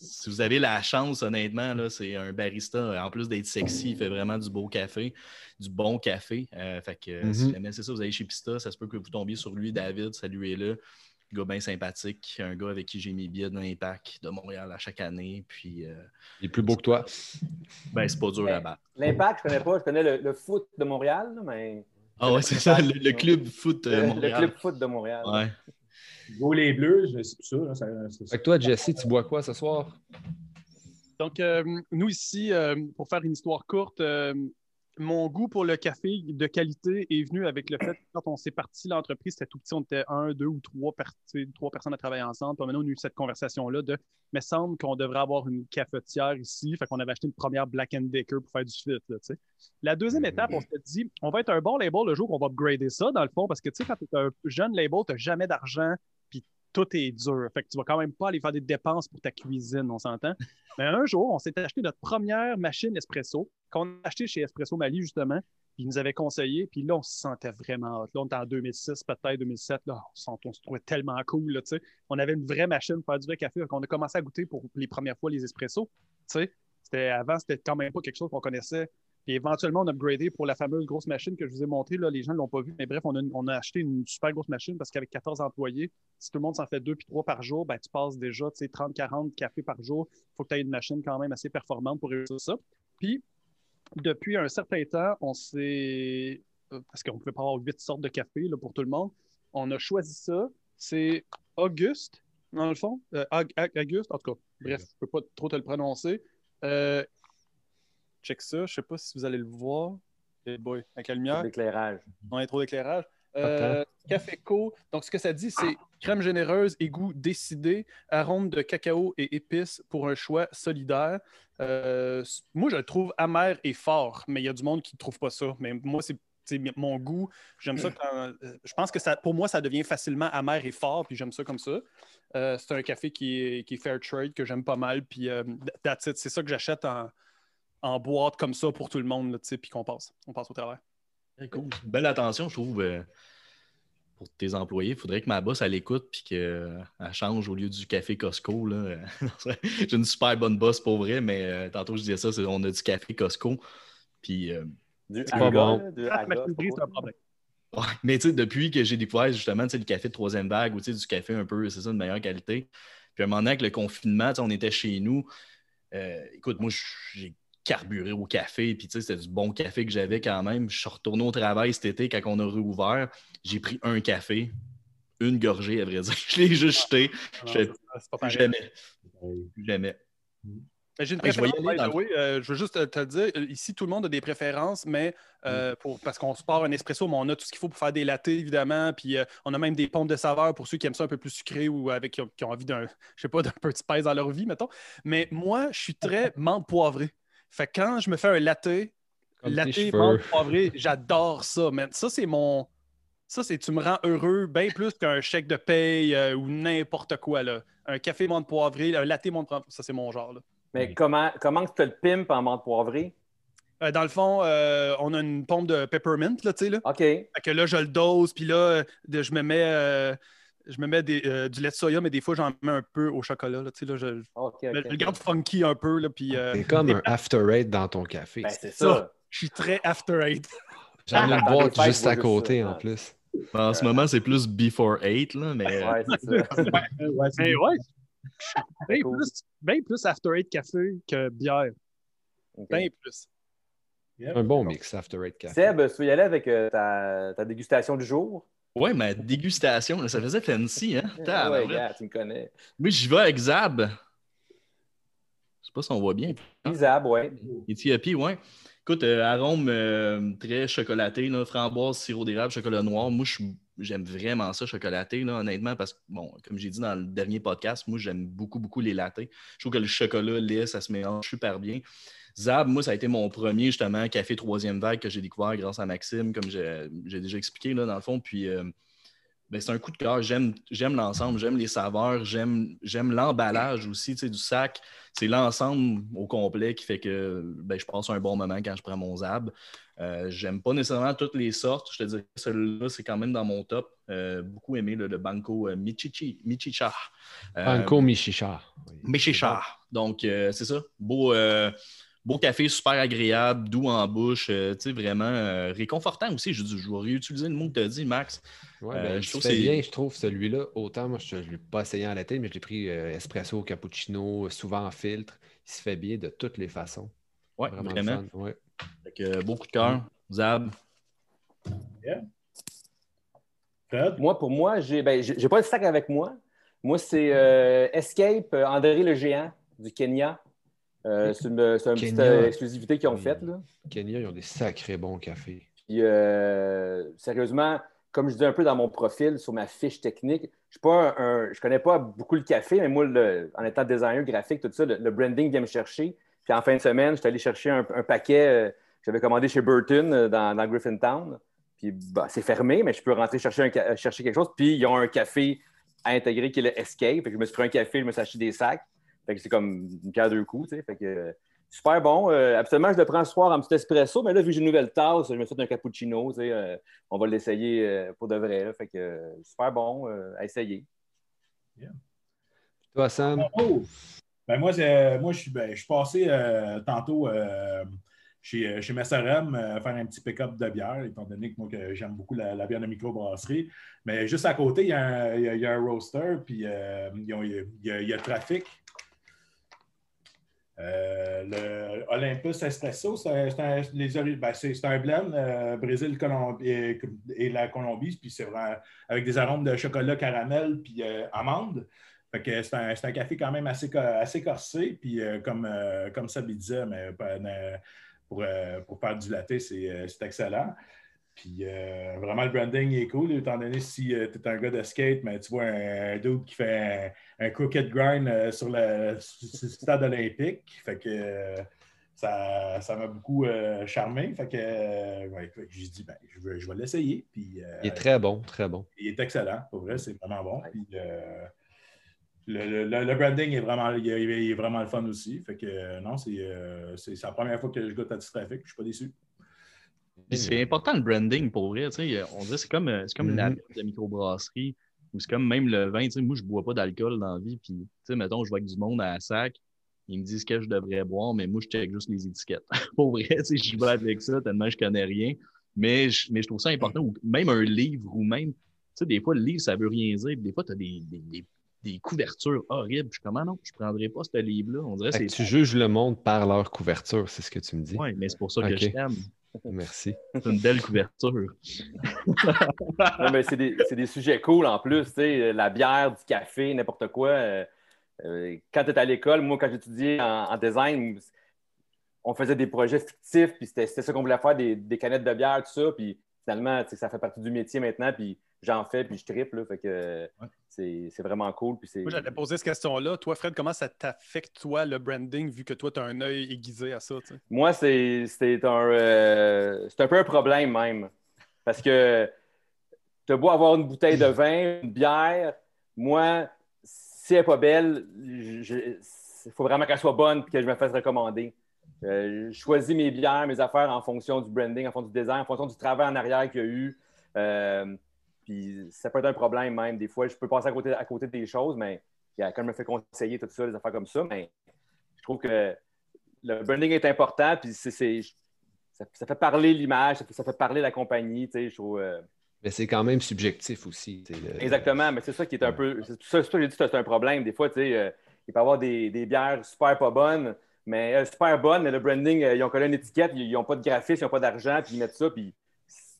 si vous avez la chance, honnêtement, c'est un barista. En plus d'être sexy, il fait vraiment du beau café, du bon café. Euh, fait que si mm-hmm. jamais c'est ça, vous allez chez Pista, ça se peut que vous tombiez sur lui, David, saluez-le. Gars bien sympathique, un gars avec qui j'ai mis billets de l'Impact de Montréal à chaque année. Puis, euh, il est plus beau que toi. Ben, c'est pas dur à battre. L'Impact, je connais pas. Je connais le, foot de Montréal, mais. Ah ouais, c'est ça, le, club foot de Montréal. Le club foot de Montréal. Ouais. Go les Bleus, c'est ça. Fait que toi, Jesse, tu bois quoi ce soir? Donc, euh, nous ici, euh, pour faire une histoire courte, euh, mon goût pour le café de qualité est venu avec le fait que quand on s'est parti l'entreprise, c'était tout petit, on était un, deux ou trois, trois personnes à travailler ensemble. Puis maintenant, on a eu cette conversation-là de mais semble qu'on devrait avoir une cafetière ici. Fait qu'on avait acheté une première Black Decker pour faire du fit. la deuxième mm-hmm. étape, on s'est dit on va être un bon label le jour qu'on va upgrader ça, dans le fond, parce que tu sais, quand tu es un jeune label, tu n'as jamais d'argent, tout est dur. Fait que tu vas quand même pas aller faire des dépenses pour ta cuisine, on s'entend. Mais un jour, on s'est acheté notre première machine espresso qu'on a acheté chez Espresso Mali, justement. Puis ils nous avaient conseillé. Puis là, on se sentait vraiment hot. Là, on était en 2006, peut-être 2007. Là, on, se trouvait tellement cool. Là, on avait une vraie machine pour faire du vrai café. Donc, on a commencé à goûter pour les premières fois les espressos. C'était, avant, c'était quand même pas quelque chose qu'on connaissait. Puis éventuellement, on a upgradé pour la fameuse grosse machine que je vous ai montrée. Là, les gens ne l'ont pas vu. Mais bref, on a, acheté une super grosse machine parce qu'avec 14 employés, si tout le monde s'en fait deux puis trois par jour, ben, tu passes déjà 30-40 cafés par jour. Il faut que tu aies une machine quand même assez performante pour réussir ça. Puis, depuis un certain temps, on s'est. Euh, parce qu'on ne pouvait pas avoir huit sortes de café là, pour tout le monde. On a choisi ça. C'est Auguste, dans le fond. Euh, Auguste, en tout cas. Bref, je ne peux pas trop te le prononcer. Euh, check ça. Je ne sais pas si vous allez le voir. Hey boy, avec la lumière. L'éclairage. On a trop d'éclairage. Euh, café Co. Donc, ce que ça dit, c'est crème généreuse et goût décidé, arôme de cacao et épices pour un choix solidaire. Euh, moi, je le trouve amer et fort, mais il y a du monde qui ne trouve pas ça. Mais moi, c'est mon goût. J'aime ça quand. Euh, je pense que ça, pour moi, ça devient facilement amer et fort, puis j'aime ça comme ça. c'est un café qui est, qui fair trade, que j'aime pas mal, puis c'est ça que j'achète en en boîte comme ça pour tout le monde, là, tu sais, puis qu'on passe. On passe au travers. Très cool. Belle attention, je trouve, euh, pour tes employés. Il faudrait que ma boss, elle écoute puis qu'elle change au lieu du café Costco. là. J'ai une super bonne boss pour vrai, mais euh, tantôt je disais ça, c'est- on a du café Costco. Puis, euh, pas bon. c'est pas un bon. problème. Ouais, mais tu sais, depuis que j'ai découvert justement tu sais, le café de troisième vague ou tu sais, du café un peu, c'est ça, de meilleure qualité. Puis à un moment donné, avec le confinement, on était chez nous. Euh, écoute, moi, j'ai carburé au café, puis tu sais, c'était du bon café que j'avais quand même. Je suis retourné au travail cet été quand on a réouvert. J'ai pris un café, une gorgée, à vrai dire. Je l'ai juste jeté. Non, Je fais Ah, C'est pas plus pareil. jamais. Plus jamais. Mais J'ai une je vais préférence, aller euh, je veux juste te, le dire, euh, ici, tout le monde a des préférences, mais euh, Mm. pour, parce qu'on se part un espresso, mais on a tout ce qu'il faut pour faire des lattés, évidemment, puis euh, on a même des pompes de saveur pour ceux qui aiment ça un peu plus sucré ou avec, qui, ont, qui ont envie d'un, je sais pas, d'un de spice dans leur vie, mettons. Mais moi, je suis très menthe poivrée. Fait que quand je me fais un latte, Comme latte menthe poivrée, j'adore ça, man. Ça, c'est mon... Ça, c'est tu me rends heureux bien plus qu'un chèque de paye euh, ou n'importe quoi, là. Un café menthe poivrée, un latte menthe poivrée, ça, c'est mon genre, là. Mais comment, comment que tu as le pimp en menthe poivrée? Euh, dans le fond, euh, on a une pompe de peppermint, là, tu sais, là. OK. Fait que là, je le dose, puis là, je me mets, euh, je me mets des, euh, du lait de soya, mais des fois, j'en mets un peu au chocolat, là, là, je, le garde funky un peu, là, puis euh, C'est comme un after eight dans ton café. Ben, c'est ça. ça. je suis très after eight. J'en ai une boîte juste à côté ça. en plus. En ce moment, c'est plus before 8, là, mais euh, Ouais, c'est ça. Ouais, c'est- Mais ouais, bien Cool. plus, bien plus after eight café que bière. OK. Bien plus. Yep. Un bon mix after eight café. Seb, tu veux y aller avec euh, ta, ta dégustation du jour? Ouais, ma dégustation, là, ça faisait fancy, hein? ouais, Tabarouette. gars, tu me connais. Moi, j'y vais avec Zab. Je sais pas si on voit bien. Isab, ouais. Éthiopie, ouais. Écoute, euh, arôme euh, très chocolaté, là, framboise, sirop d'érable, chocolat noir. Moi, j'aime vraiment ça, chocolaté, là, honnêtement, parce que, bon, comme j'ai dit dans le dernier podcast, moi, j'aime beaucoup, beaucoup les latés. Je trouve que le chocolat, lait, ça se mélange super bien. Zab, moi, ça a été mon premier, justement, café troisième vague que j'ai découvert grâce à Maxime, comme j'ai déjà expliqué, là, dans le fond. Puis, euh, ben, c'est un coup de cœur. J'aime l'ensemble, j'aime les saveurs, j'aime l'emballage aussi, tu sais, du sac c'est l'ensemble au complet qui fait que ben, je passe un bon moment quand je prends mon Zab. Euh, J'aime pas nécessairement toutes les sortes. Je te dirais que celui-là, c'est quand même dans mon top. Euh, beaucoup aimé le, le Banco Michichi, Michicha. Euh, Banco Michicha. Oui. Michicha. Donc, c'est ça. Beau, beau café, super agréable, doux en bouche. euh, tu sais, vraiment euh, réconfortant aussi. Je, je vais réutiliser le mot que tu as dit, Max. Ouais, Euh, ben, je trouve c'est- bien, je trouve, celui-là. Autant, moi, je ne l'ai pas essayé en latte, mais je l'ai pris euh, espresso, cappuccino, souvent en filtre. Il se fait bien de toutes les façons. Ouais, Vraiment, vraiment. ouais. Fait que, euh, beau coup de cœur. Zab. Fred? Moi, pour moi, j'ai ben, pas le sac avec moi. Moi, c'est euh, Escape, André le Géant du Kenya. Euh, c'est une, petite euh, exclusivité qu'ils ont faite. Kenya, ils ont des sacrés bons cafés. Puis, euh, sérieusement, comme je dis un peu dans mon profil, sur ma fiche technique, je ne connais pas beaucoup le café, mais moi, le- en étant designer graphique, tout ça, le, le branding vient me chercher. Puis en fin de semaine, je suis allé chercher un, un paquet que j'avais commandé chez Burton dans, dans Griffintown. Puis bah, c'est fermé, mais je peux rentrer chercher, un chercher quelque chose. Puis ils ont un café à intégrer qui est le Escape. Que je me suis pris un café, je me suis acheté des sacs. Fait que c'est comme une pierre deux coups. tu sais. Fait que, euh, super bon. Euh, absolument, je le prends ce soir en petit espresso, mais là, vu que j'ai une nouvelle tasse, je me suis fait un cappuccino. tu sais, euh, on va l'essayer euh, pour de vrai. là. Fait que euh, super bon euh, à essayer. Toi, Sam? Oh! Ben moi, moi, je suis ben, je suis passé euh, tantôt euh, chez, chez Messerem euh, faire un petit pick-up de bière, étant donné que moi, que j'aime beaucoup la, la bière de microbrasserie. Mais juste à côté, il y a un, il y a- il y a un roaster, puis euh, il y a, il y a- il y a Trafic. Euh, le Olympus Espresso, c'est un, ben, un blend euh, Brésil Colombie, et, la Colombie, puis c'est vraiment avec des arômes de chocolat, caramel, puis euh, amande. C'est un, un café quand même assez, co- assez corsé. Puis euh, comme, euh, comme Sabi disait, mais, pour, pour faire du latte, c'est excellent. Puis euh, vraiment, le branding est cool, étant donné si tu es un gars de skate, mais tu vois un, dude qui fait un, un crooked grind euh, sur le, sur le stade olympique. Fait que euh, ça ça m'a beaucoup euh, charmé. Fait que, euh, ouais, j'ai dit, ben, je, vais- je vais l'essayer. Puis euh, Il est très bon, très bon. il est excellent, pour vrai, c'est vraiment bon. Puis, euh, le, branding est vraiment, il est, vraiment le fun aussi. Fait que non, c'est la première fois que je goûte à trafic. Je ne suis pas déçu. C'est important le branding pour vrai. On dirait que c'est comme, comme une mm-hmm. de microbrasserie. Ou c'est comme même le vin. Moi, je ne bois pas d'alcool dans la vie. Puis, mettons, je vois avec du monde à la sac. Ils me disent que je devrais boire, mais moi, je check juste les étiquettes. pour vrai, je vais avec ça tellement je connais rien. Mais je, mais je trouve ça important. même un livre ou même, tu sais, des fois, le livre, ça veut rien dire. Des fois, tu as des, des, des, couvertures horribles. Je suis comme, ah non, je ne prendrais pas ce livre-là. On dirait que tu juges le monde par leur couverture, c'est ce que tu me dis. Oui, mais c'est pour ça que je t'aime. Merci. C'est une belle couverture. c'est des, des, sujets cool en plus, tu sais, la bière, du café, n'importe quoi. Euh, euh, quand tu es à l'école, moi, quand j'étudiais en, en, design, on faisait des projets fictifs, puis c'était ça qu'on voulait faire, des, canettes de bière, tout ça. Puis finalement, ça fait partie du métier maintenant, puis j'en fais, puis je triple. fait que c'est vraiment cool. Puis Moi, j'allais poser cette question-là. Toi, Fred, comment ça t'affecte, toi, le branding, vu que toi, tu as un œil aiguisé à ça? Moi, c'est un, euh, un peu un problème même. Parce que tu as beau avoir une bouteille de vin, une bière, moi, si elle n'est pas belle, il faut vraiment qu'elle soit bonne et que je me fasse recommander. Euh, je choisis mes bières, mes affaires en fonction du branding, en fonction du design, en fonction du travail en arrière qu'il y a eu. Euh, puis ça peut être un problème même. Des fois, je peux passer à côté, à côté des choses, mais quand je me fait conseiller tout ça, des affaires comme ça, mais je trouve que le branding est important, puis c'est, ça, fait parler l'image, ça, fait parler la compagnie. Je trouve, euh, Mais c'est quand même subjectif aussi. Exactement, mais c'est ça qui est un peu. C'est ça, que j'ai dit c'est un problème. Des fois, il peut y avoir des, des bières super pas bonnes mais euh, super bonne, mais le branding, euh, ils ont collé une étiquette, ils n'ont pas de graphisme, ils n'ont pas d'argent, puis ils mettent ça, puis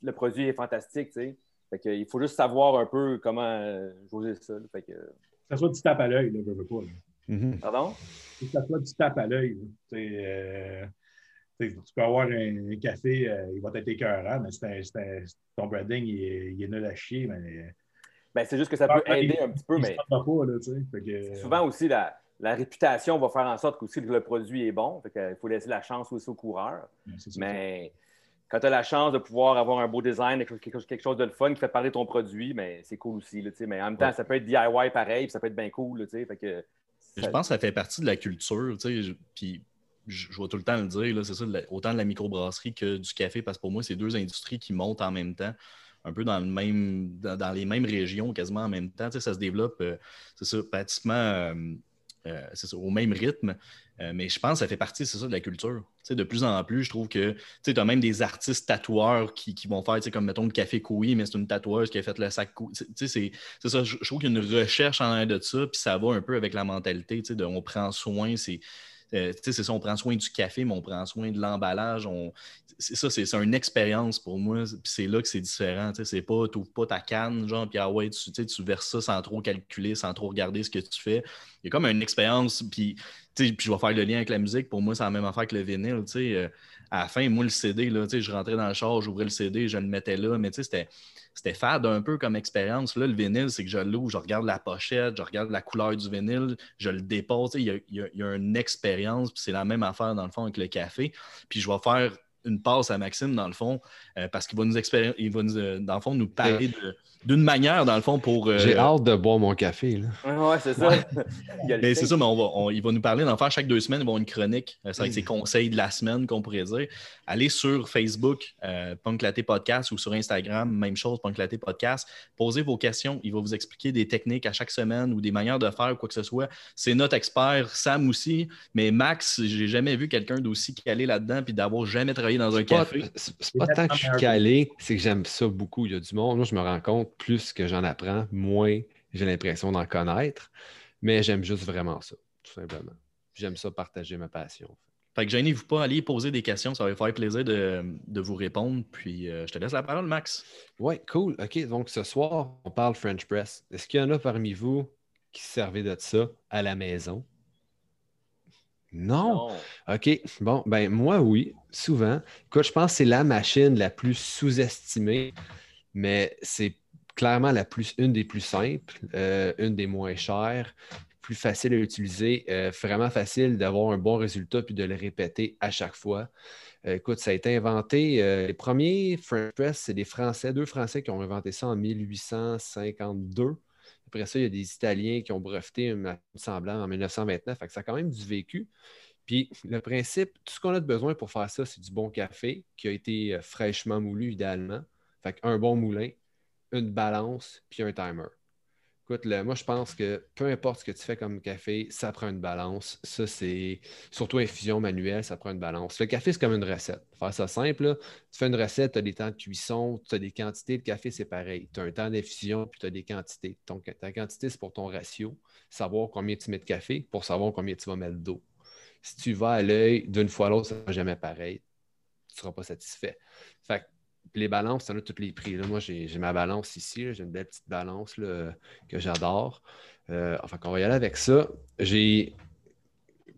le produit est fantastique, tu sais. Fait que, il faut juste savoir un peu comment euh, jouer ça. Fait que... Ça soit du tape à l'œil, là, je veux pas. Mm-hmm. Pardon? Que ça soit du tape à l'œil. Euh, tu peux avoir un, café, il va être écœurant, mais c'est ton branding, il est, il est, nul à chier. Mais... Ben, c'est juste que ça peut aider un petit peu, mais. Pas, là, que... Souvent aussi, la, la réputation va faire en sorte que le produit est bon. Il faut laisser la chance aussi au coureur. mais quand tu as la chance de pouvoir avoir un beau design, quelque chose, de le fun qui fait parler ton produit, mais c'est cool aussi. mais en même temps, ça peut être DIY pareil, puis ça peut être bien cool. que, Je pense que ça fait partie de la culture. Puis je, vois tout le temps le dire, c'est ça, autant de la microbrasserie que du café, parce que pour moi, c'est deux industries qui montent en même temps un peu dans, le même, dans, les mêmes régions, quasiment en même temps. ça se développe, euh, c'est ça, pratiquement euh, euh, au même rythme. Euh, mais je pense que ça fait partie, c'est ça, de la culture. de plus en plus, je trouve que tu as même des artistes tatoueurs qui, vont faire, comme mettons le Café Koui, mais c'est une tatoueuse qui a fait le sac Koui. C'est ça, je, trouve qu'il y a une recherche en l'air de ça, puis ça va un peu avec la mentalité, de on prend soin, c'est euh, c'est ça, on prend soin du café, mais on prend soin de l'emballage. C'est ça, c'est une expérience pour moi. Puis c'est là que c'est différent. C'est pas, tu pas ta canne, genre, puis ah ouais, tu, tu verses ça sans trop calculer, sans trop regarder ce que tu fais. Il y a comme une expérience, puis, puis je vais faire le lien avec la musique. Pour moi, c'est la même affaire que le vinyle. Euh, à la fin, moi, le CD, là, je rentrais dans le char, j'ouvrais le CD, je le mettais là, mais c'était c'était fade un peu comme expérience. Là, le vinyle, c'est que je l'ouvre, je regarde la pochette, je regarde la couleur du vinyle, je le dépose. Il y a, y a une expérience, puis c'est la même affaire dans le fond avec le café. Puis je vais faire une passe à Maxime, dans le fond, euh, parce qu'il va nous il va nous, euh, dans le fond, nous parler d'une manière, dans le fond, pour. Euh, J'ai hâte de boire mon café. Là. Ouais, c'est ça. c'est ça, mais on va, il va nous parler, d'en faire chaque deux semaines, il va avoir une chronique. C'est avec ses conseils de la semaine, qu'on pourrait dire. Allez sur Facebook, Punk Podcast, ou sur Instagram, même chose, Punk Podcast. Posez vos questions. Il va vous expliquer des techniques à chaque semaine ou des manières de faire, quoi que ce soit. C'est notre expert, Sam aussi. Mais Max, j'ai jamais vu quelqu'un d'aussi calé là-dedans puis d'avoir jamais travaillé dans un café. C'est pas tant que je suis calé, c'est que j'aime ça beaucoup. Il y a du monde. Moi, je me rends compte, plus que j'en apprends, moins j'ai l'impression d'en connaître. Mais j'aime juste vraiment ça, tout simplement. J'aime ça partager ma passion. Fait que gênez-vous pas, allez poser des questions, ça va faire plaisir de, vous répondre. Puis euh, je te laisse la parole, Max. Oui, cool. OK, donc ce soir, on parle French Press. Est-ce qu'il y en a parmi vous qui servaient de ça à la maison? Non. OK. Bon, ben moi, oui, souvent. Écoute, je pense que c'est la machine la plus sous-estimée, mais c'est clairement la plus, une des plus simples, euh, une des moins chères, plus facile à utiliser, euh, vraiment facile d'avoir un bon résultat puis de le répéter à chaque fois. Euh, écoute, ça a été inventé. les premiers French Press, c'est des Français, deux Français qui ont inventé ça en 1852. Après ça, il y a des Italiens qui ont breveté un semblant en 1929. Fait que ça a quand même du vécu. Puis le principe, tout ce qu'on a de besoin pour faire ça, c'est du bon café qui a été fraîchement moulu idéalement. Fait un bon moulin, une balance, puis un timer. Écoute, moi, je pense que peu importe ce que tu fais comme café, ça prend une balance. Ça, c'est surtout infusion manuelle, ça prend une balance. Le café, c'est comme une recette. Faire ça simple, tu fais une recette, tu as des temps de cuisson, tu as des quantités. de café, c'est pareil. Tu as un temps d'infusion, puis tu as des quantités. ta quantité, c'est pour ton ratio, savoir combien tu mets de café pour savoir combien tu vas mettre d'eau. Si tu vas à l'œil d'une fois à l'autre, ça ne sera jamais pareil. Tu ne seras pas satisfait. Les balances, ça a tous les prix. Là. Moi, j'ai ma balance ici. J'ai une belle petite balance que j'adore. Euh, enfin, on va y aller avec ça. J'ai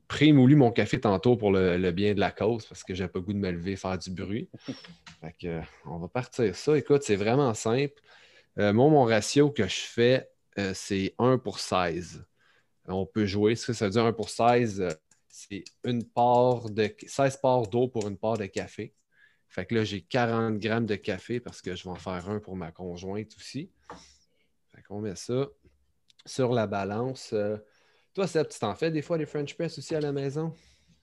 pré-moulu mon café tantôt pour le, bien de la cause parce que j'ai pas goût de me lever faire du bruit. Fait on va partir ça. Écoute, c'est vraiment simple. Euh, moi, mon ratio que je fais, euh, c'est 1 pour 16. On peut jouer. Ce que ça veut dire 1 pour 16, c'est une part de 16 parts d'eau pour une part de café. Fait que là, j'ai 40 grammes de café parce que je vais en faire un pour ma conjointe aussi. Fait qu'on met ça sur la balance. Euh, toi, Seb, tu t'en fais des fois des French press aussi à la maison?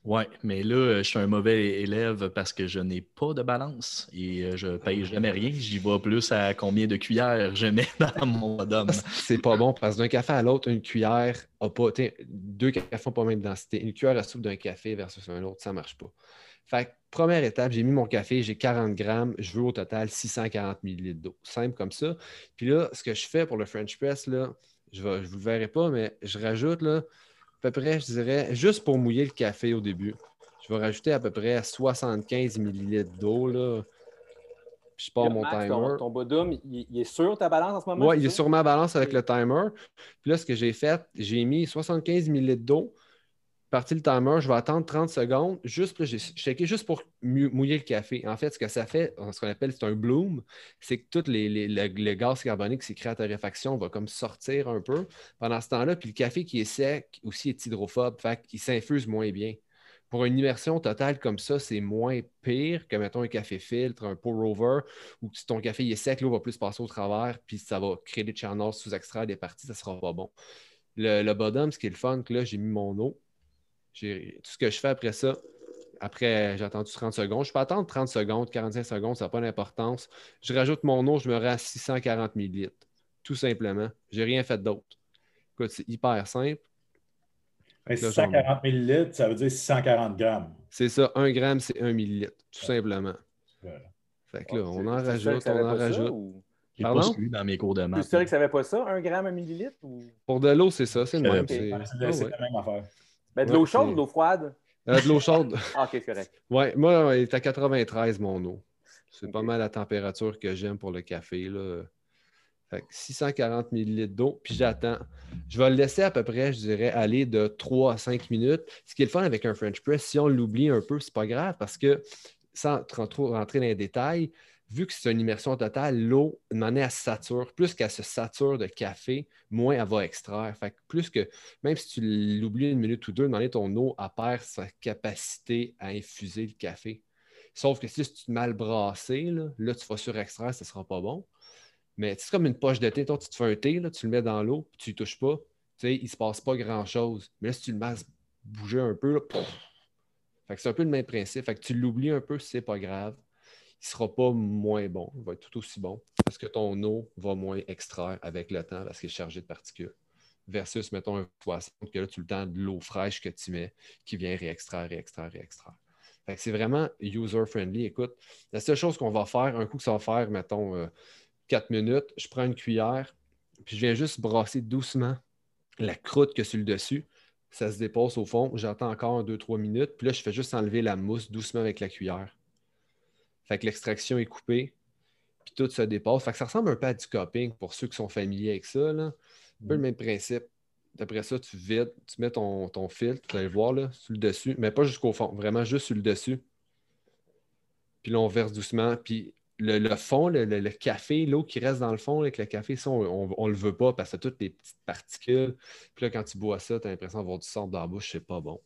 Oui, mais là, je suis un mauvais élève parce que je n'ai pas de balance et euh, je ne paye jamais rien. J'y vais plus à combien de cuillères je mets dans mon modem. C'est pas bon parce que d'un café à l'autre, une cuillère a pas. Deux cafés n'ont pas la même densité. Une cuillère à soupe d'un café versus un autre, ça ne marche pas. Fait que, première étape, j'ai mis mon café, j'ai 40 grammes, je veux au total 640 ml d'eau. Simple comme ça. Puis là, ce que je fais pour le French press, là, je ne vous le verrai pas, mais je rajoute là, à peu près, je dirais, juste pour mouiller le café au début, je vais rajouter à peu près 75 ml d'eau. Là. je pars mon timer. Ton, ton il, est sur ta balance en ce moment? Oui, il est sur ma balance avec le timer. Puis là, ce que j'ai fait, j'ai mis 75 ml d'eau parti le timer, je vais attendre 30 secondes, juste, j'ai checké juste pour mouiller le café. En fait, ce que ça fait, ce qu'on appelle, c'est un bloom, c'est que tout les, le, gaz carbonique qui créé à torréfaction va comme sortir un peu pendant ce temps-là, puis le café qui est sec aussi est hydrophobe, fait qu'il s'infuse moins bien. Pour une immersion totale comme ça, c'est moins pire que, mettons, un café filtre, un pour over, où si ton café est sec, l'eau va plus passer au travers, puis ça va créer des channels sous extraits des parties, ça sera pas bon. Le, le bottom, ce qui est le fun, que là, j'ai mis mon eau, tout ce que je fais après ça, après, j'ai attendu 30 secondes. Je peux attendre 30 secondes, 45 secondes, ça n'a pas d'importance. Je rajoute mon eau, je me rends à 640 ml. Tout simplement. Je n'ai rien fait d'autre. Écoute, c'est hyper simple. 640 ml, ça veut dire 640 grammes. C'est ça, 1 gramme, c'est 1 millilitre, tout simplement. Fait que là, on en rajoute, on en rajoute. J'ai pas suivi dans mes cours de maths. Tu sais que ça n'avait pas ça, 1 gramme, 1 millilitre? Pour de l'eau, c'est ça, c'est le même. C'est la même affaire. Ben, de l'eau chaude ou de l'eau froide? Euh, de l'eau chaude. ah, ok, correct. Ouais, moi, il est à 93 mon eau. C'est pas mal la température que j'aime pour le café. Là. Fait 640 ml d'eau, puis j'attends. Je vais le laisser à peu près, je dirais, aller de 3 à 5 minutes. Ce qui est le fun avec un French press, si on l'oublie un peu, c'est pas grave parce que sans trop rentrer dans les détails, vu que c'est une immersion totale, l'eau, demandée à sature. Plus qu'elle se sature de café, moins elle va extraire. Fait plus que, même si tu l'oublies une minute ou deux, ton eau, elle perd sa capacité à infuser le café. Sauf que si tu te mal brassé, là, tu vas surextraire, ce ne sera pas bon. Mais c'est comme une poche de thé. Toi, tu te fais un thé, là, tu le mets dans l'eau, tu ne touches pas. Il ne se passe pas grand-chose. Mais là, si tu le mets bouger un peu, c'est un peu le même principe. Fait que tu l'oublies un peu, c'est pas grave il ne sera pas moins bon, il va être tout aussi bon parce que ton eau va moins extraire avec le temps parce qu'il est chargé de particules. Versus, mettons, un poisson, que là, tu le temps de l'eau fraîche que tu mets qui vient réextraire, réextraire, réextraire. c'est vraiment user-friendly. Écoute, la seule chose qu'on va faire, un coup que ça va faire, mettons, 4 euh, minutes, je prends une cuillère, puis je viens juste brasser doucement la croûte que sur le dessus. Ça se dépose au fond. J'attends encore 2-3 minutes. Puis là, je fais juste enlever la mousse doucement avec la cuillère. Fait que l'extraction est coupée, puis tout se dépasse. Fait que ça ressemble un peu à du cupping pour ceux qui sont familiers avec ça. Là. Un peu le même principe. Après ça, tu vides, tu mets ton, ton filtre, tu vas le voir là, sur le dessus, mais pas jusqu'au fond, vraiment juste sur le dessus. Puis là, on verse doucement. Puis le, fond, le, café, l'eau qui reste dans le fond avec le café, ça, on ne le veut pas parce que toutes les petites particules. Puis là, quand tu bois ça, tu as l'impression d'avoir du sang dans la bouche, c'est pas bon.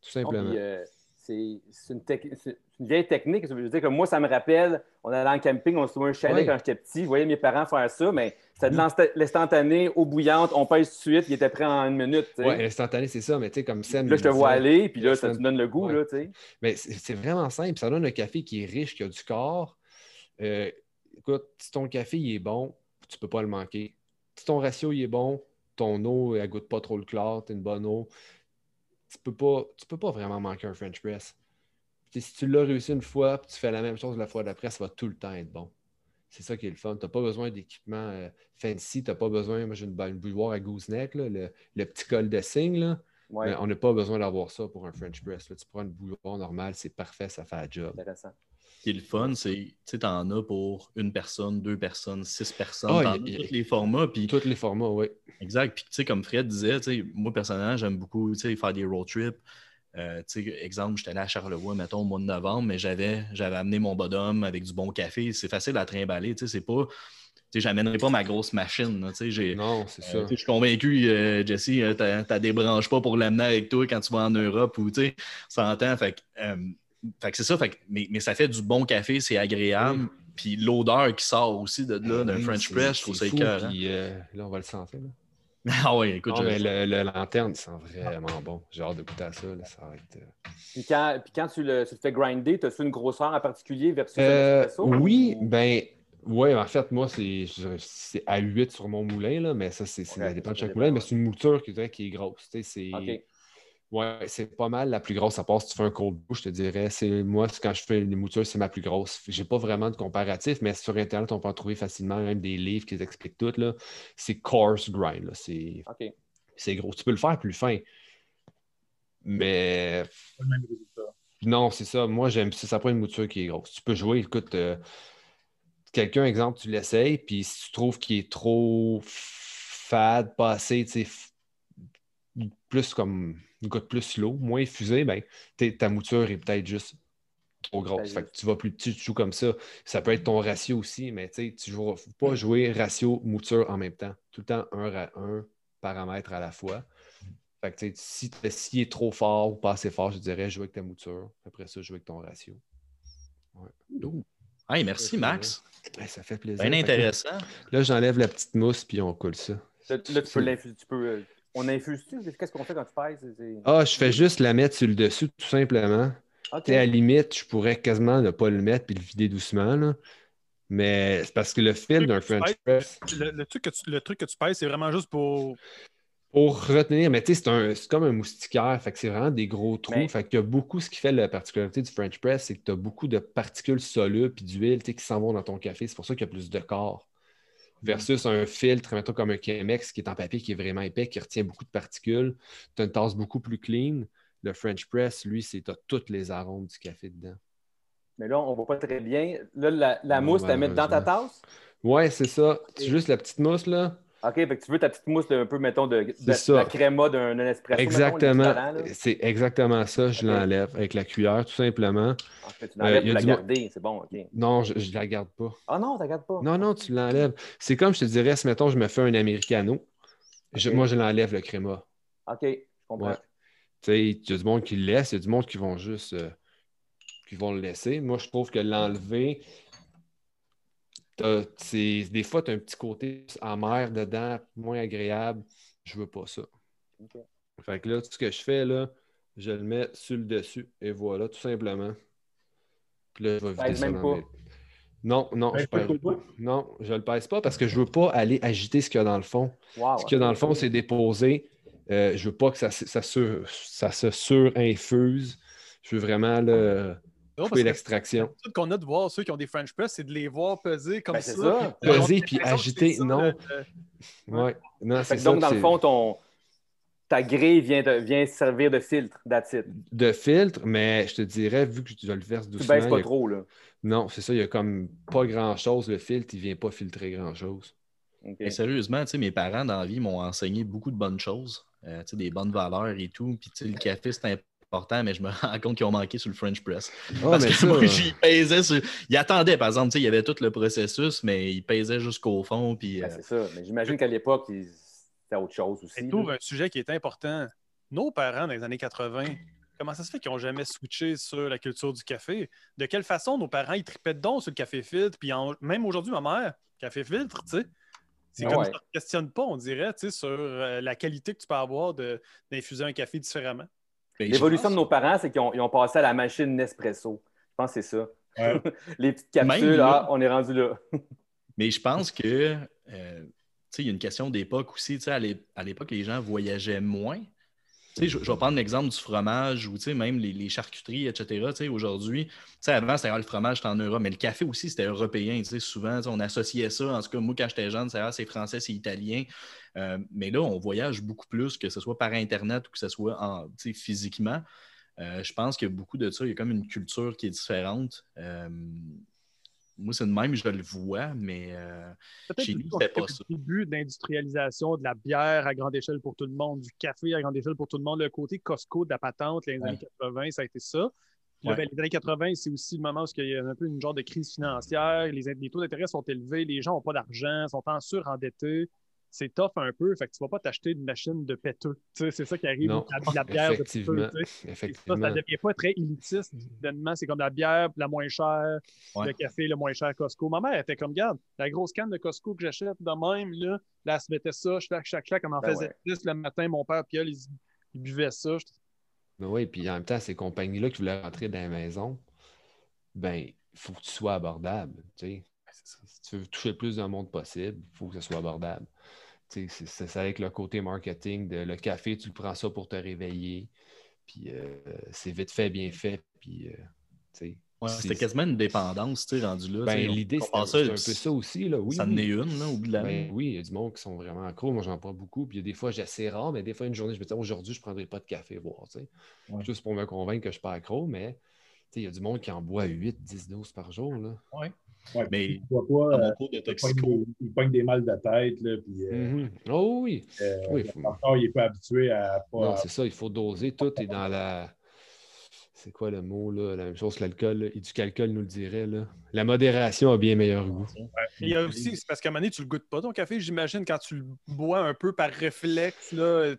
Tout simplement. Euh, c'est une technique une vieille technique. Je veux dire que moi, ça me rappelle, on allait en camping, on se trouvait un chalet Oui. quand j'étais petit. Je voyais mes parents faire ça, mais c'était de l'insta- l'instantané, eau bouillante, on pèse tout de suite, il était prêt en une minute. Ouais, l'instantané, c'est ça, mais tu sais, comme Sam. Là, je te vois aller, puis là, ça te donne le goût, Ouais. là, tu sais. Mais c'est vraiment simple. Ça donne un café qui est riche, qui a du corps. Euh, écoute, si ton café il est bon, tu peux pas le manquer. Si ton ratio il est bon, ton eau, elle goûte pas trop le chlore, tu une bonne eau, tu peux pas, tu peux pas vraiment manquer un French press. Tu si tu l'as réussi une fois, puis tu fais la même chose la fois d'après, ça va tout le temps être bon. C'est ça qui est le fun. Tu n'as pas besoin d'équipement euh, fancy, tu n'as pas besoin. Moi, j'ai une, une bouilloire à gooseneck, là, le, le petit col de cygne. Là. Ouais, Mais on n'a pas besoin d'avoir ça pour un French press. Là. Tu prends une bouilloire normale, c'est parfait, ça fait la job. intéressant. Ce qui est le fun, c'est, tu sais, t'en as pour une personne, deux personnes, six personnes, Ah, y y tous les formats, puis Tous les formats, oui. Exact. Puis, tu sais, comme Fred disait, tu moi, personnellement, j'aime beaucoup, tu faire des road trips. Euh, tu exemple, j'étais allé à Charlevoix, mettons, au mois de novembre, mais j'avais, j'avais amené mon bodum avec du bon café. C'est facile à trimballer, tu sais, c'est pas... Tu sais, j'amènerai pas ma grosse machine, tu j'ai... Non, c'est euh, ça. tu je suis convaincu, euh, Jesse, t'as t'as débranches pas pour l'amener avec toi quand tu vas en Europe ou, tu sais, s'entend. Fait que, fait que c'est ça, fait que- mais, mais ça fait du bon café, c'est agréable. Puis l'odeur qui sort aussi de là, d'un Oui, French press, je trouve ça écœurant. puis, là, on va le sentir. là. Ah oui, écoute, Non, je- mais le, le lanterne, il sent vraiment bon. J'ai hâte de goûter à ça. là, ça va être, euh, Puis quand, puis quand tu, le, tu le fais grinder, as-tu une grosseur en particulier versus un Euh, espresso? oui, ou- ben, ouais, en fait, moi, c'est c'est à 8 sur mon moulin, là, mais ça, c'est, c'est- ça dépend de chaque moulin, mais c'est une mouture qui, qui est grosse. tu sais, C'est, OK. Ouais, c'est pas mal la plus grosse, à part si tu fais un cold brew, je te dirais. C'est, moi, quand je fais une mouture, c'est ma plus grosse. J'ai pas vraiment de comparatif, mais sur Internet, on peut en trouver facilement, même des livres qui expliquent tout. Là. C'est coarse grind. là. C'est, OK. c'est gros. Tu peux le faire plus fin. Mais Pas le même résultat. non, c'est ça. Moi, j'aime ça. Ça prend une mouture qui est grosse. Tu peux jouer, écoute, euh, quelqu'un, exemple, tu l'essayes, puis si tu trouves qu'il est trop fade, pas assez, tu sais, plus comme une goutte plus slow, moins effusé, ben, t'es- ta mouture est peut-être juste trop grosse. Fait que tu vas plus petit, tu joues comme ça. Ça peut être ton ratio aussi, mais tu tu ne faut pas jouer ratio mouture en même temps. Tout le temps un, ra- un paramètre à la fois. Fait que, tu si t- s'il est trop fort ou pas assez fort, je dirais jouer avec ta mouture. Après ça, jouer avec ton ratio. Hey, merci, Max. Ouais, ça fait plaisir. Bien que intéressant. Là, j'enlève la petite mousse puis on coule ça. Là, tu peux l'infuser. Tu peux, on infuse-tu? Qu'est-ce qu'on fait quand tu pèses? Ah, je fais juste la mettre sur le dessus, tout simplement. OK. Tu sais, à la limite, je pourrais quasiment ne pas le mettre puis le vider doucement. là. Mais c'est parce que le fil d'un French press, Le, le truc que tu, le truc que tu pèses, c'est vraiment juste pour. pour retenir, mais tu sais, c'est un- c'est comme un moustiquaire, fait que c'est vraiment des gros trous. Mais- Fait qu'il y a beaucoup, ce qui fait la particularité du French press, c'est que tu as beaucoup de particules solubles puis d'huile qui s'en vont dans ton café. C'est pour ça qu'il y a plus de corps. Versus un filtre, mettons comme un Chemex qui est en papier, qui est vraiment épais, qui retient beaucoup de particules. Tu as une tasse beaucoup plus clean. Le French press, lui, c'est tu as tous les arômes du café dedans. Mais là, on ne voit pas très bien. Là, la, mousse, tu la mets dans ta tasse? Ouais, c'est ça. C'est juste la petite mousse, là. OK, fait que tu veux ta petite mousse de, un peu, mettons, de, la créma d'un espresso. Exactement. C'est exactement ça. Je l'enlève avec la cuillère, tout simplement. En fait, tu Euh, l'enlèves pour la du garder. C'est bon, OK. Non, je ne la garde pas. Ah non, tu la gardes pas. Non, non, tu l'enlèves. C'est comme je te dirais, si mettons, je me fais un Americano, je- moi, je l'enlève le créma. OK, je comprends. Ouais. Tu sais, il y a du monde qui le laisse, il y a du monde qui vont juste. euh, qui vont le laisser. Moi, je trouve que l'enlever, des fois, tu as un petit côté amer dedans, moins agréable. Je veux pas ça. Fait que là, tout ce que je fais, là, je le mets sur le dessus. Et voilà, tout simplement. Puis là, je vais vider Pèse ça même dans pas. mes- Non, non, Ben, je pèse- non, je le pèse pas parce que je veux pas aller agiter ce qu'il y a dans le fond. Wow, Ce qu'il y a dans le fond, c'est déposé. Euh, je veux pas que ça, ça, sur- ça se surinfuse. Je veux vraiment le, Non, couper l'extraction. le truc qu'on a de voir ceux qui ont des French press, c'est de les voir peser comme Ben, ça. Peser puis agiter, ça, non. le- Ouais. Non, ça. donc, dans le fond, ton, ta grille vient, de, vient servir de filtre, it. De filtre, mais je te dirais, vu que je le verse Tu doucement. baisses il y pas a- trop, là. Non, c'est ça, il y a comme pas grand-chose. Le filtre, il vient pas filtrer grand-chose. OK. Mais sérieusement, tu sais, mes parents dans la vie m'ont enseigné beaucoup de bonnes choses, euh, tu sais, des bonnes valeurs et tout. Puis tu sais, le café, c'est important, mais je me rends compte qu'ils ont manqué sur le French press. Ah, Parce mais que ça, moi, euh, j'y pesais sur... Ils attendaient, par exemple, tu sais, il y avait tout le processus, mais ils pesaient jusqu'au fond. Puis, Ben, euh, c'est ça. Mais j'imagine qu'à l'époque, il- c'était autre chose aussi. Et trouve là. un sujet qui est important. Nos parents dans les années 80, comment ça se fait qu'ils n'ont jamais switché sur la culture du café? De quelle façon nos parents, ils tripaient donc sur le café filtre? Puis même aujourd'hui, ma mère, café filtre, tu sais. C'est comme ça, ne questionne pas, on dirait, tu sais, sur euh, la qualité que tu peux avoir d'infuser un café différemment. Ben, L'évolution de nos parents, c'est qu'ils ont, passé à la machine Nespresso. Je pense que c'est ça. Les petites capsules, là, on est rendu là. mais je pense que euh, il y a une question d'époque aussi. À l'époque, les gens voyageaient moins. Je, vais prendre l'exemple du fromage ou même les, charcuteries, etc. Aujourd'hui, avant, c'était le fromage, c'était en Europe, mais le café aussi, c'était européen. Souvent, on associait ça. En tout cas, moi, quand j'étais jeune, c'est français, c'est italien. Euh, mais là, on voyage beaucoup plus, que ce soit par Internet ou que ce soit en, physiquement. Euh, je pense que beaucoup de ça, il y a comme une culture qui est différente. Euh, moi, c'est de même, je le vois, mais euh, chez nous, c'est pas ça. Le début d'industrialisation de la bière à grande échelle pour tout le monde, du café à grande échelle pour tout le monde, le côté Costco de la patente, les années 80, ça a été ça. Ben, les années 80, c'est aussi le moment où il y a un peu une genre de crise financière, les, les taux d'intérêt sont élevés, les gens n'ont pas d'argent, sont en surendettés c'est tough un peu. Fait que tu vas pas t'acheter une machine de péteux. C'est ça qui arrive non, la, la bière effectivement, de péteux. Effectivement. Ça, ne devient pas très élitiste. C'est comme la bière la moins chère, le café le moins cher Costco. Ma mère était comme, regarde, la grosse canne de Costco que j'achète de même, là, là, elle se mettait ça, chaque, chaque, chaque, on en ben faisait plus le matin. Mon père, puis elle, il, buvait ça. Ben oui, puis en même temps, ces compagnies-là qui voulaient rentrer dans la maison, ben, il faut que tu sois abordable. Tu sais. Si tu veux toucher le plus d'un monde possible, il faut que ce soit abordable. C'est avec le côté marketing de le café, tu le prends ça pour te réveiller. Puis euh, c'est vite fait, bien fait. Puis, euh, c'était quasiment une dépendance, tu sais, rendu là. Ben, L'idée, c'est un, peu ça aussi. Là. Oui, ça en est une, là, au bout de la ben, Oui, il y a du monde qui sont vraiment accros. Moi, j'en prends beaucoup. Puis il y a des fois, j'ai assez rare, mais des fois, une journée, je me dis, aujourd'hui, je ne prendrai pas de café, voir. Juste pour me convaincre que je ne suis pas accro, mais il y a du monde qui en boit 8, 10 doses par jour. Là. Ouais. Ouais, mais il ne pas, euh, de il pogne des mal de tête. Là, puis, euh, mm -hmm. Oh oui. Euh, oui faut... il n'est pas habitué à. Pas... Non, c'est ça, il faut doser. Tout est dans la. C'est quoi le mot, là? La même chose que l'alcool. Et du calcul nous le dirait. Là. La modération a bien meilleur goût. Il y a aussi, c'est parce qu'à un moment donné, tu ne le goûtes pas ton café, j'imagine, quand tu le bois un peu par réflexe.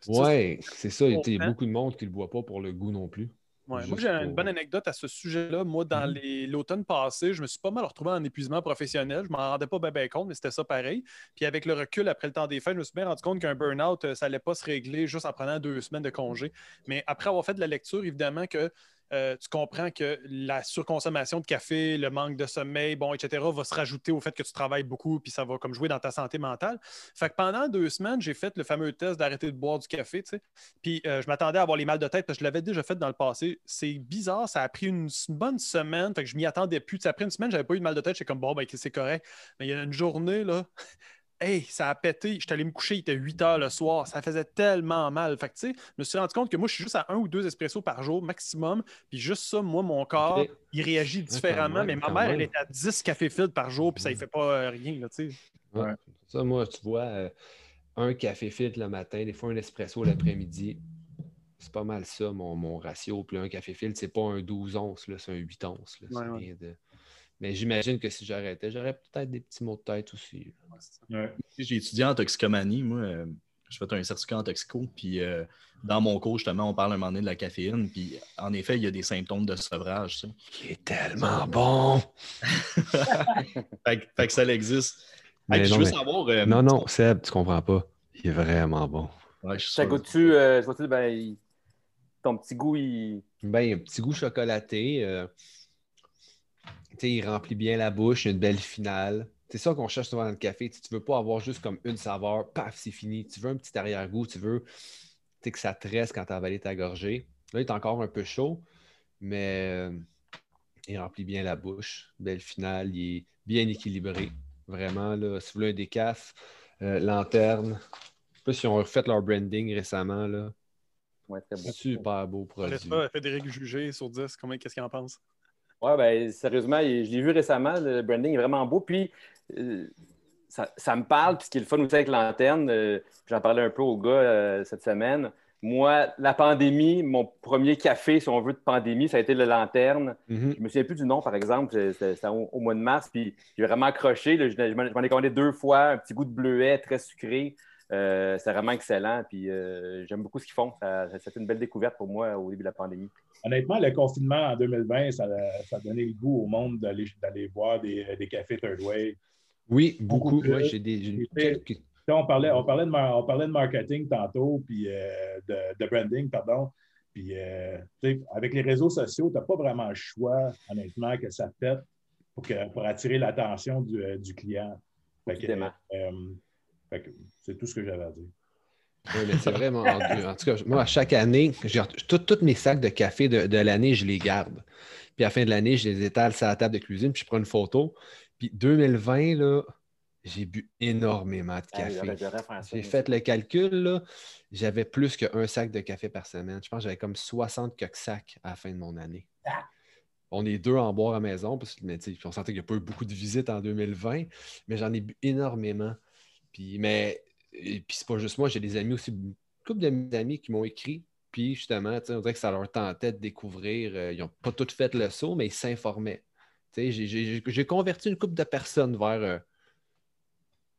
Oui, c'est ça. Il y a beaucoup de monde qui ne le boit pas pour le goût non plus. Moi, j'ai une bonne anecdote à ce sujet-là. Moi, dans mm-hmm. l'automne passé, je me suis pas mal retrouvé en épuisement professionnel. Je m'en rendais pas bien, compte, mais c'était ça pareil. Puis avec le recul après le temps des fêtes, je me suis bien rendu compte qu'un burn-out, euh, ça n'allait pas se régler juste en prenant deux semaines de congé. Mais après avoir fait de la lecture, évidemment que euh, tu comprends que la surconsommation de café, le manque de sommeil, bon, etc., va se rajouter au fait que tu travailles beaucoup, puis ça va comme jouer dans ta santé mentale. Fait que pendant deux semaines, j'ai fait le fameux test d'arrêter de boire du café, tu sais. Puis euh, je m'attendais à avoir les mal de tête parce que je l'avais déjà fait dans le passé. C'est bizarre, ça a pris une, bonne semaine, fait que je m'y attendais plus. sais, après une semaine, j'avais pas eu de mal de tête, j'étais comme bon, ben c'est correct. Mais il y a une journée, là, Hey, ça a pété. J'étais allé me coucher, il était 8 heures le soir. Ça faisait tellement mal. Fait que, tu sais, je me suis rendu compte que moi, je suis juste à un ou deux espressos par jour maximum. Puis juste ça, moi, mon corps, il réagit différemment. mais ma mère, elle est à 10 cafés filtres par jour, puis ça ne fait pas euh, rien, tu sais. Ça, moi, tu vois, euh, un café filtre le matin, des fois un espresso l'après-midi. C'est pas mal ça, mon, ratio. Puis un café filtre, c'est pas un 12 onces, c'est un 8 onces. de... Mais j'imagine que si j'arrêtais, j'aurais peut-être des petits mots de tête aussi. J'ai étudié en toxicomanie, moi. Euh, je fais un certificat en toxico, puis euh, dans mon cours, justement, on parle un moment donné de la caféine, puis en effet, il y a des symptômes de sevrage. Ça. Qui est tellement bon! fait, que ça existe. Mais non, euh, non, non, Seb, tu comprends pas. Il est vraiment bon. ça goûte-tu, ben, ton petit goût, il... Ben, un petit goût chocolaté il remplit bien la bouche, il a une belle finale. C'est ça qu'on cherche souvent dans le café. tu ne veux pas avoir juste comme une saveur, paf, c'est fini. Tu veux un petit arrière-goût, tu veux que ça te reste quand tu as avalé ta gorgée. Là, il est encore un peu chaud, mais euh, il remplit bien la bouche. Belle finale, il est bien équilibré. Vraiment, là, si vous voulez un décaf, euh, lanterne. Je sais pas si ont refait leur branding récemment. Là. Super beau produit. Frédéric Jugé sur 10, qu'est-ce qu'il en pense? Oui, ben, sérieusement, je l'ai vu récemment. Le branding est vraiment beau. Puis, euh, ça, me parle. Puis, ce qui est le fun aussi avec Lanterne, euh, j'en parlais un peu au gars euh, cette semaine. Moi, la pandémie, mon premier café, si on veut, de pandémie, ça a été le Lanterne. Mm-hmm. Je me souviens plus du nom, par exemple. C'était au, mois de mars. Puis, j'ai vraiment accroché. Je, m'en ai commandé deux fois. Un petit goût de bleuet très sucré. C'est vraiment excellent. Puis j'aime beaucoup ce qu'ils font. C'était une belle découverte pour moi au début de la pandémie. Honnêtement, le confinement en 2020, ça, a donné le goût au monde d'aller boire des, cafés Third Wave. Oui, beaucoup. j'ai des, on, parlait, on, parlait de, on parlait de marketing tantôt, puis de, branding, pardon. Puis, avec les réseaux sociaux, tu n'as pas vraiment le choix, honnêtement, que ça pète pour, pour attirer l'attention du, euh, client. Euh, c'est tout ce que j'avais à dire. Oui, mais c'est vraiment. en tout cas, moi, à chaque année, tous mes sacs de café de, l'année, je les garde. Puis à la fin de l'année, je les étale sur la table de cuisine, puis je prends une photo. Puis 2020, là, j'ai bu énormément de café. j'ai fait le calcul, j'avais plus qu'un sac de café par semaine. Je pense que j'avais comme 60 sacs à la fin de mon année. Ah! On est deux en boire à la maison, parce que, mais, on sentait qu'il n'y a pas eu beaucoup de visites en 2020, mais j'en ai bu énormément. Puis, mais, puis c'est pas juste moi, j'ai des amis aussi, une couple d'amis qui m'ont écrit. Puis justement, on dirait que ça leur tentait de découvrir. Euh, ils n'ont pas tout fait le saut, mais ils s'informaient. J'ai converti une couple de personnes vers, euh,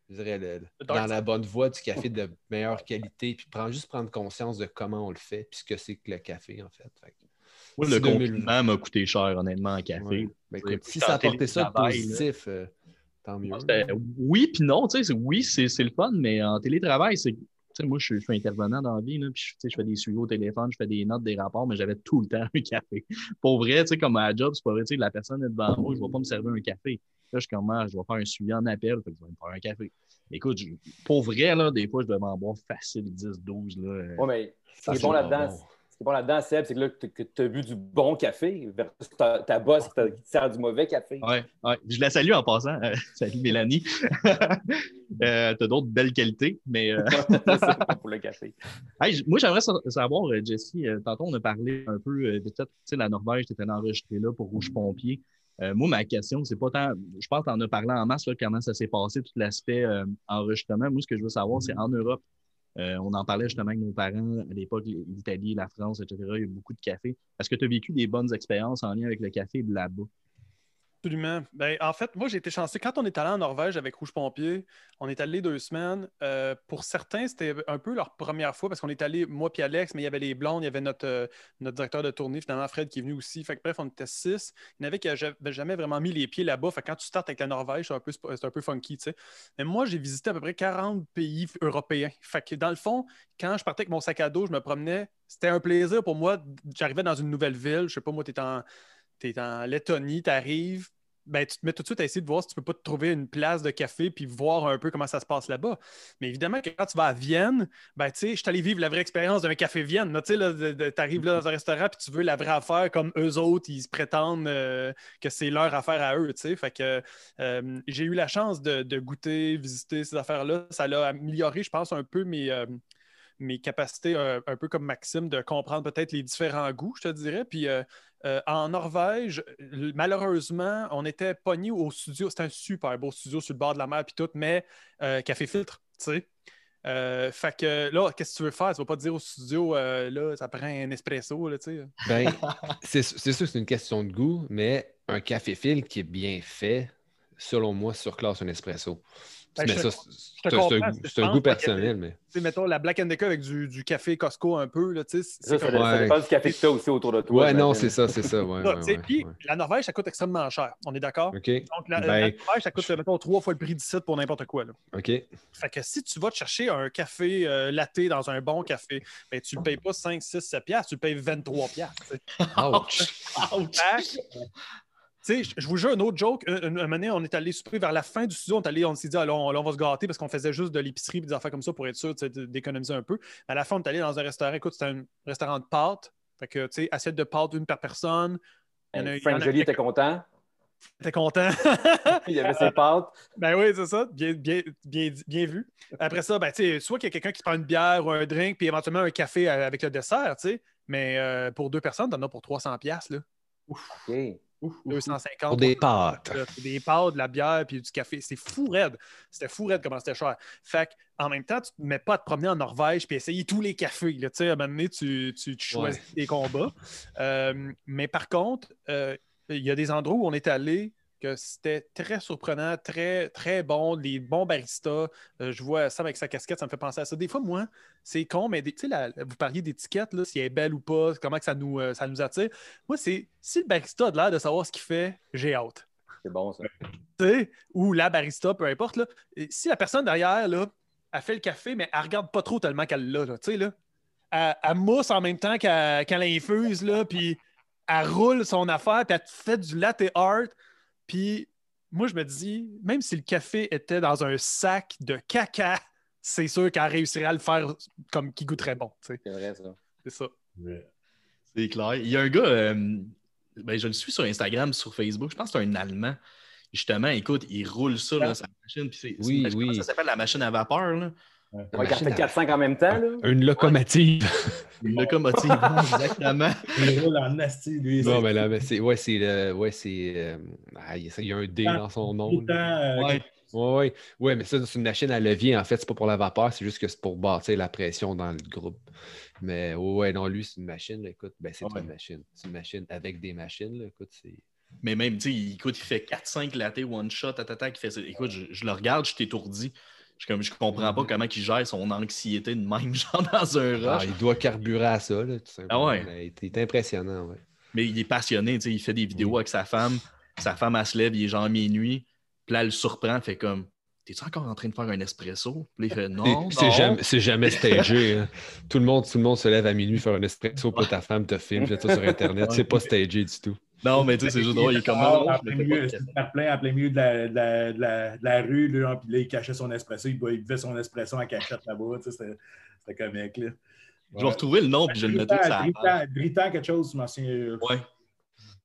je dirais, dans la bonne voie du café de meilleure qualité, puis prendre, juste prendre conscience de comment on le fait, puis ce que c'est que le café, en fait le confinement m'a coûté cher, honnêtement, en café. Ben, si ça apportait ça de positif, euh, tant mieux. oui, puis non, tu sais, oui, c'est le fun, mais en télétravail, c'est. Moi, je, suis intervenant dans la vie, là, puis je fais des suivis au téléphone, je fais des notes, des rapports, mais j'avais tout le temps un café. Pour vrai, tu sais, comme à la job, c'est pas vrai, tu sais, la personne est devant moi, je ne vais pas me servir un café. Là, je commence, ah, je vais faire un suivi en appel, je vais me faire un café. Écoute, pour vrai, là, des fois, je devais en boire facile 10, 12. Là, oui, mais c'est bon là-dedans, ce qui est bon là-dedans, Seb, c'est que là, tu as bu du bon café versus ta, ta boss qui te sert du mauvais café. Oui, ouais. je la salue en passant. Euh, salut Mélanie. euh, tu as d'autres belles qualités, mais. Euh... pour le café. moi, j'aimerais savoir, Jesse, tantôt, on a parlé un peu de peut-être, tu sais, la Norvège, tu étais enregistré là pour Rouge Pompier. moi, ma question, c'est pas tant. Je pense que tu en as parlé en masse, là, comment ça s'est passé, tout l'aspect enregistrement. Moi, ce que je veux savoir, c'est en Europe, euh, on en parlait justement avec nos parents à l'époque, l'Italie, la France, etc. Il y a beaucoup de café. Est-ce que tu as vécu des bonnes expériences en lien avec le café là-bas? Absolument. Ben, en fait, moi, j'ai été chanceux. Quand on est allé en Norvège avec Rouge Pompier, on est allé deux semaines. Euh, pour certains, c'était un peu leur première fois parce qu'on est allé, moi puis Alex, mais il y avait les blondes, il y avait notre, euh, directeur de tournée, finalement, Fred, qui est venu aussi. Fait que, bref, on était six. Il y en avait qui n'avaient jamais vraiment mis les pieds là-bas. Quand tu startes avec la Norvège, c'est un peu, un peu funky, tu sais. Mais moi, j'ai visité à peu près 40 pays européens. Fait que, dans le fond, quand je partais avec mon sac à dos, je me promenais. C'était un plaisir pour moi. J'arrivais dans une nouvelle ville. Je sais pas, moi, tu en tu es en Lettonie, tu arrives, ben, tu te mets tout de suite à essayer de voir si tu peux pas te trouver une place de café puis voir un peu comment ça se passe là-bas. Mais évidemment quand tu vas à Vienne, ben, tu sais, je suis allé vivre la vraie expérience d'un café Vienne. Tu arrives là dans un restaurant puis tu veux la vraie affaire comme eux autres, ils se prétendent euh, que c'est leur affaire à eux. Fait que euh, j'ai eu la chance de, goûter, visiter ces affaires-là. Ça l'a amélioré, je pense, un peu mes, euh, mes capacités, un, peu comme Maxime, de comprendre peut-être les différents goûts, je te dirais. Puis euh, en Norvège, malheureusement, on était pogné au studio. C'était un super beau studio sur le bord de la mer puis tout, mais euh, café filtre, tu sais. Euh, fait que là, qu'est-ce que tu veux faire? Tu vas pas te dire au studio, là, ça prend un espresso, là, tu sais. Ben, c'est sûr que c'est une question de goût, mais un café filtre qui est bien fait, selon moi, surclasse un espresso. Ben, mais ça, c'est un, goût personnel. Mais... Mettons la Black and Decker avec du, du, café Costco un peu. Là, c'est ça, comme... ça, dépend du café que tu as aussi autour de toi. Ouais, non, c'est ça, c'est ça. Ouais, ouais, puis la Norvège, ça coûte extrêmement cher. On est d'accord? Donc la, ben... Norvège, ça coûte, mettons, trois fois le prix d'ici pour n'importe quoi. Là. OK. Fait que si tu vas te chercher un café euh, latte dans un bon café, ben, tu ne le payes pas 5, 6, 7 piastres, tu le payes 23 piastres. Ouch! Ouch! Sais, je vous jure, un autre joke. Une, année, on est allé souper vers la fin du studio. On, allé, on s'est dit, allons, on, va se gâter parce qu'on faisait juste de l'épicerie et des affaires comme ça pour être sûr d'économiser un peu. À la fin, on est allé dans un restaurant. Écoute, c'était un restaurant de pâtes. Fait que, tu sais, assiette de pâtes, une par personne. Frank Jolie était content. T'es content. il y avait ses pâtes. Ben oui, c'est ça. Bien, bien, bien, bien vu. Après ça, ben, tu sais, soit qu'il y a quelqu'un qui prend une bière ou un drink, puis éventuellement un café avec le dessert, tu sais. Mais euh, pour deux personnes, t'en as pour 300$, là. Ouf. OK. 250. Pour des pâtes. Des pâtes, de la bière, puis du café. C'est fou raide. C'était fou raide comment c'était cher. Fait en même temps, tu ne te mets pas à te promener en Norvège puis essayer tous les cafés. Là. À un moment donné, tu, tu, choisis tes combats. Euh, mais par contre, euh, il y a des endroits où on est allé que c'était très surprenant, très, très bon, des bons baristas. Euh, je vois Sam avec sa casquette, ça me fait penser à ça. Des fois, moi, c'est con, mais tu sais, vous parliez d'étiquette, si elle est belle ou pas, comment que ça, nous, euh, ça nous attire. Moi, c'est si le barista a l'air de savoir ce qu'il fait, j'ai hâte. C'est bon, ça. ou la barista, peu importe. Là, si la personne derrière, là, a fait le café, mais elle regarde pas trop tellement qu'elle l'a. Tu sais, là. Elle, mousse en même temps qu'elle infuse, là, puis elle roule son affaire, puis elle fait du latte art. Puis moi, je me dis, même si le café était dans un sac de caca, c'est sûr qu'elle réussirait à le faire comme qui goûterait bon. C'est vrai, ça. C'est ça. C'est clair. Il y a un gars, euh, ben, je le suis sur Instagram, sur Facebook, je pense que c'est un Allemand. Justement, écoute, il roule ça, là, sa machine. Puis oui, oui. Ça s'appelle la machine à vapeur. Là. Il fait 4-5 en même temps. Là. Une locomotive. Une locomotive, exactement. Il roule en asti, lui. Non, mais là, c'est. Ouais, c'est. Ouais, c'est. Euh, ah, il y a un D dans son nom. Tout le temps, ouais. Oui, ouais, mais ça, c'est une machine à levier. En fait, c'est pas pour la vapeur, c'est juste que c'est pour bâtir la pression dans le groupe. Mais ouais, non, lui, c'est une machine. écoute, ben, c'est une machine. C'est une machine avec des machines. Là, écoute, c'est. Mais même, tu sais, écoute, il fait 4-5 latte one shot, tata, qui fait Écoute, je, je, le regarde, je suis étourdi. Je, comme, je comprends pas comment il gère son anxiété de même, genre dans un ah, rush. il doit carburer à ça, là, tout simplement. Ah ouais. Il est impressionnant, ouais. Mais il est passionné, tu sais, il fait des vidéos avec sa femme. Sa femme, elle se lève, il est genre minuit. Puis là, elle le surprend, fait comme T'es-tu encore en train de faire un espresso? Puis il fait non. C'est jamais, jamais stagé. Hein. tout, le monde, tout le monde se lève à minuit faire un espresso, puis ta femme te filme, jette ça sur Internet. C'est pas stagé du tout. Non, mais tu sais, c'est juste drôle. Il est comme. En, plein en plein milieu de la, de la, de la, de la rue, là, puis là, il cachait son espresso. Il, buvait son espresso en cachette là-bas. C'était comique. Là. Je vais retrouver le nom, puis je le mettrai ça. Britan, quelque chose, je m'en souviens. Ouais.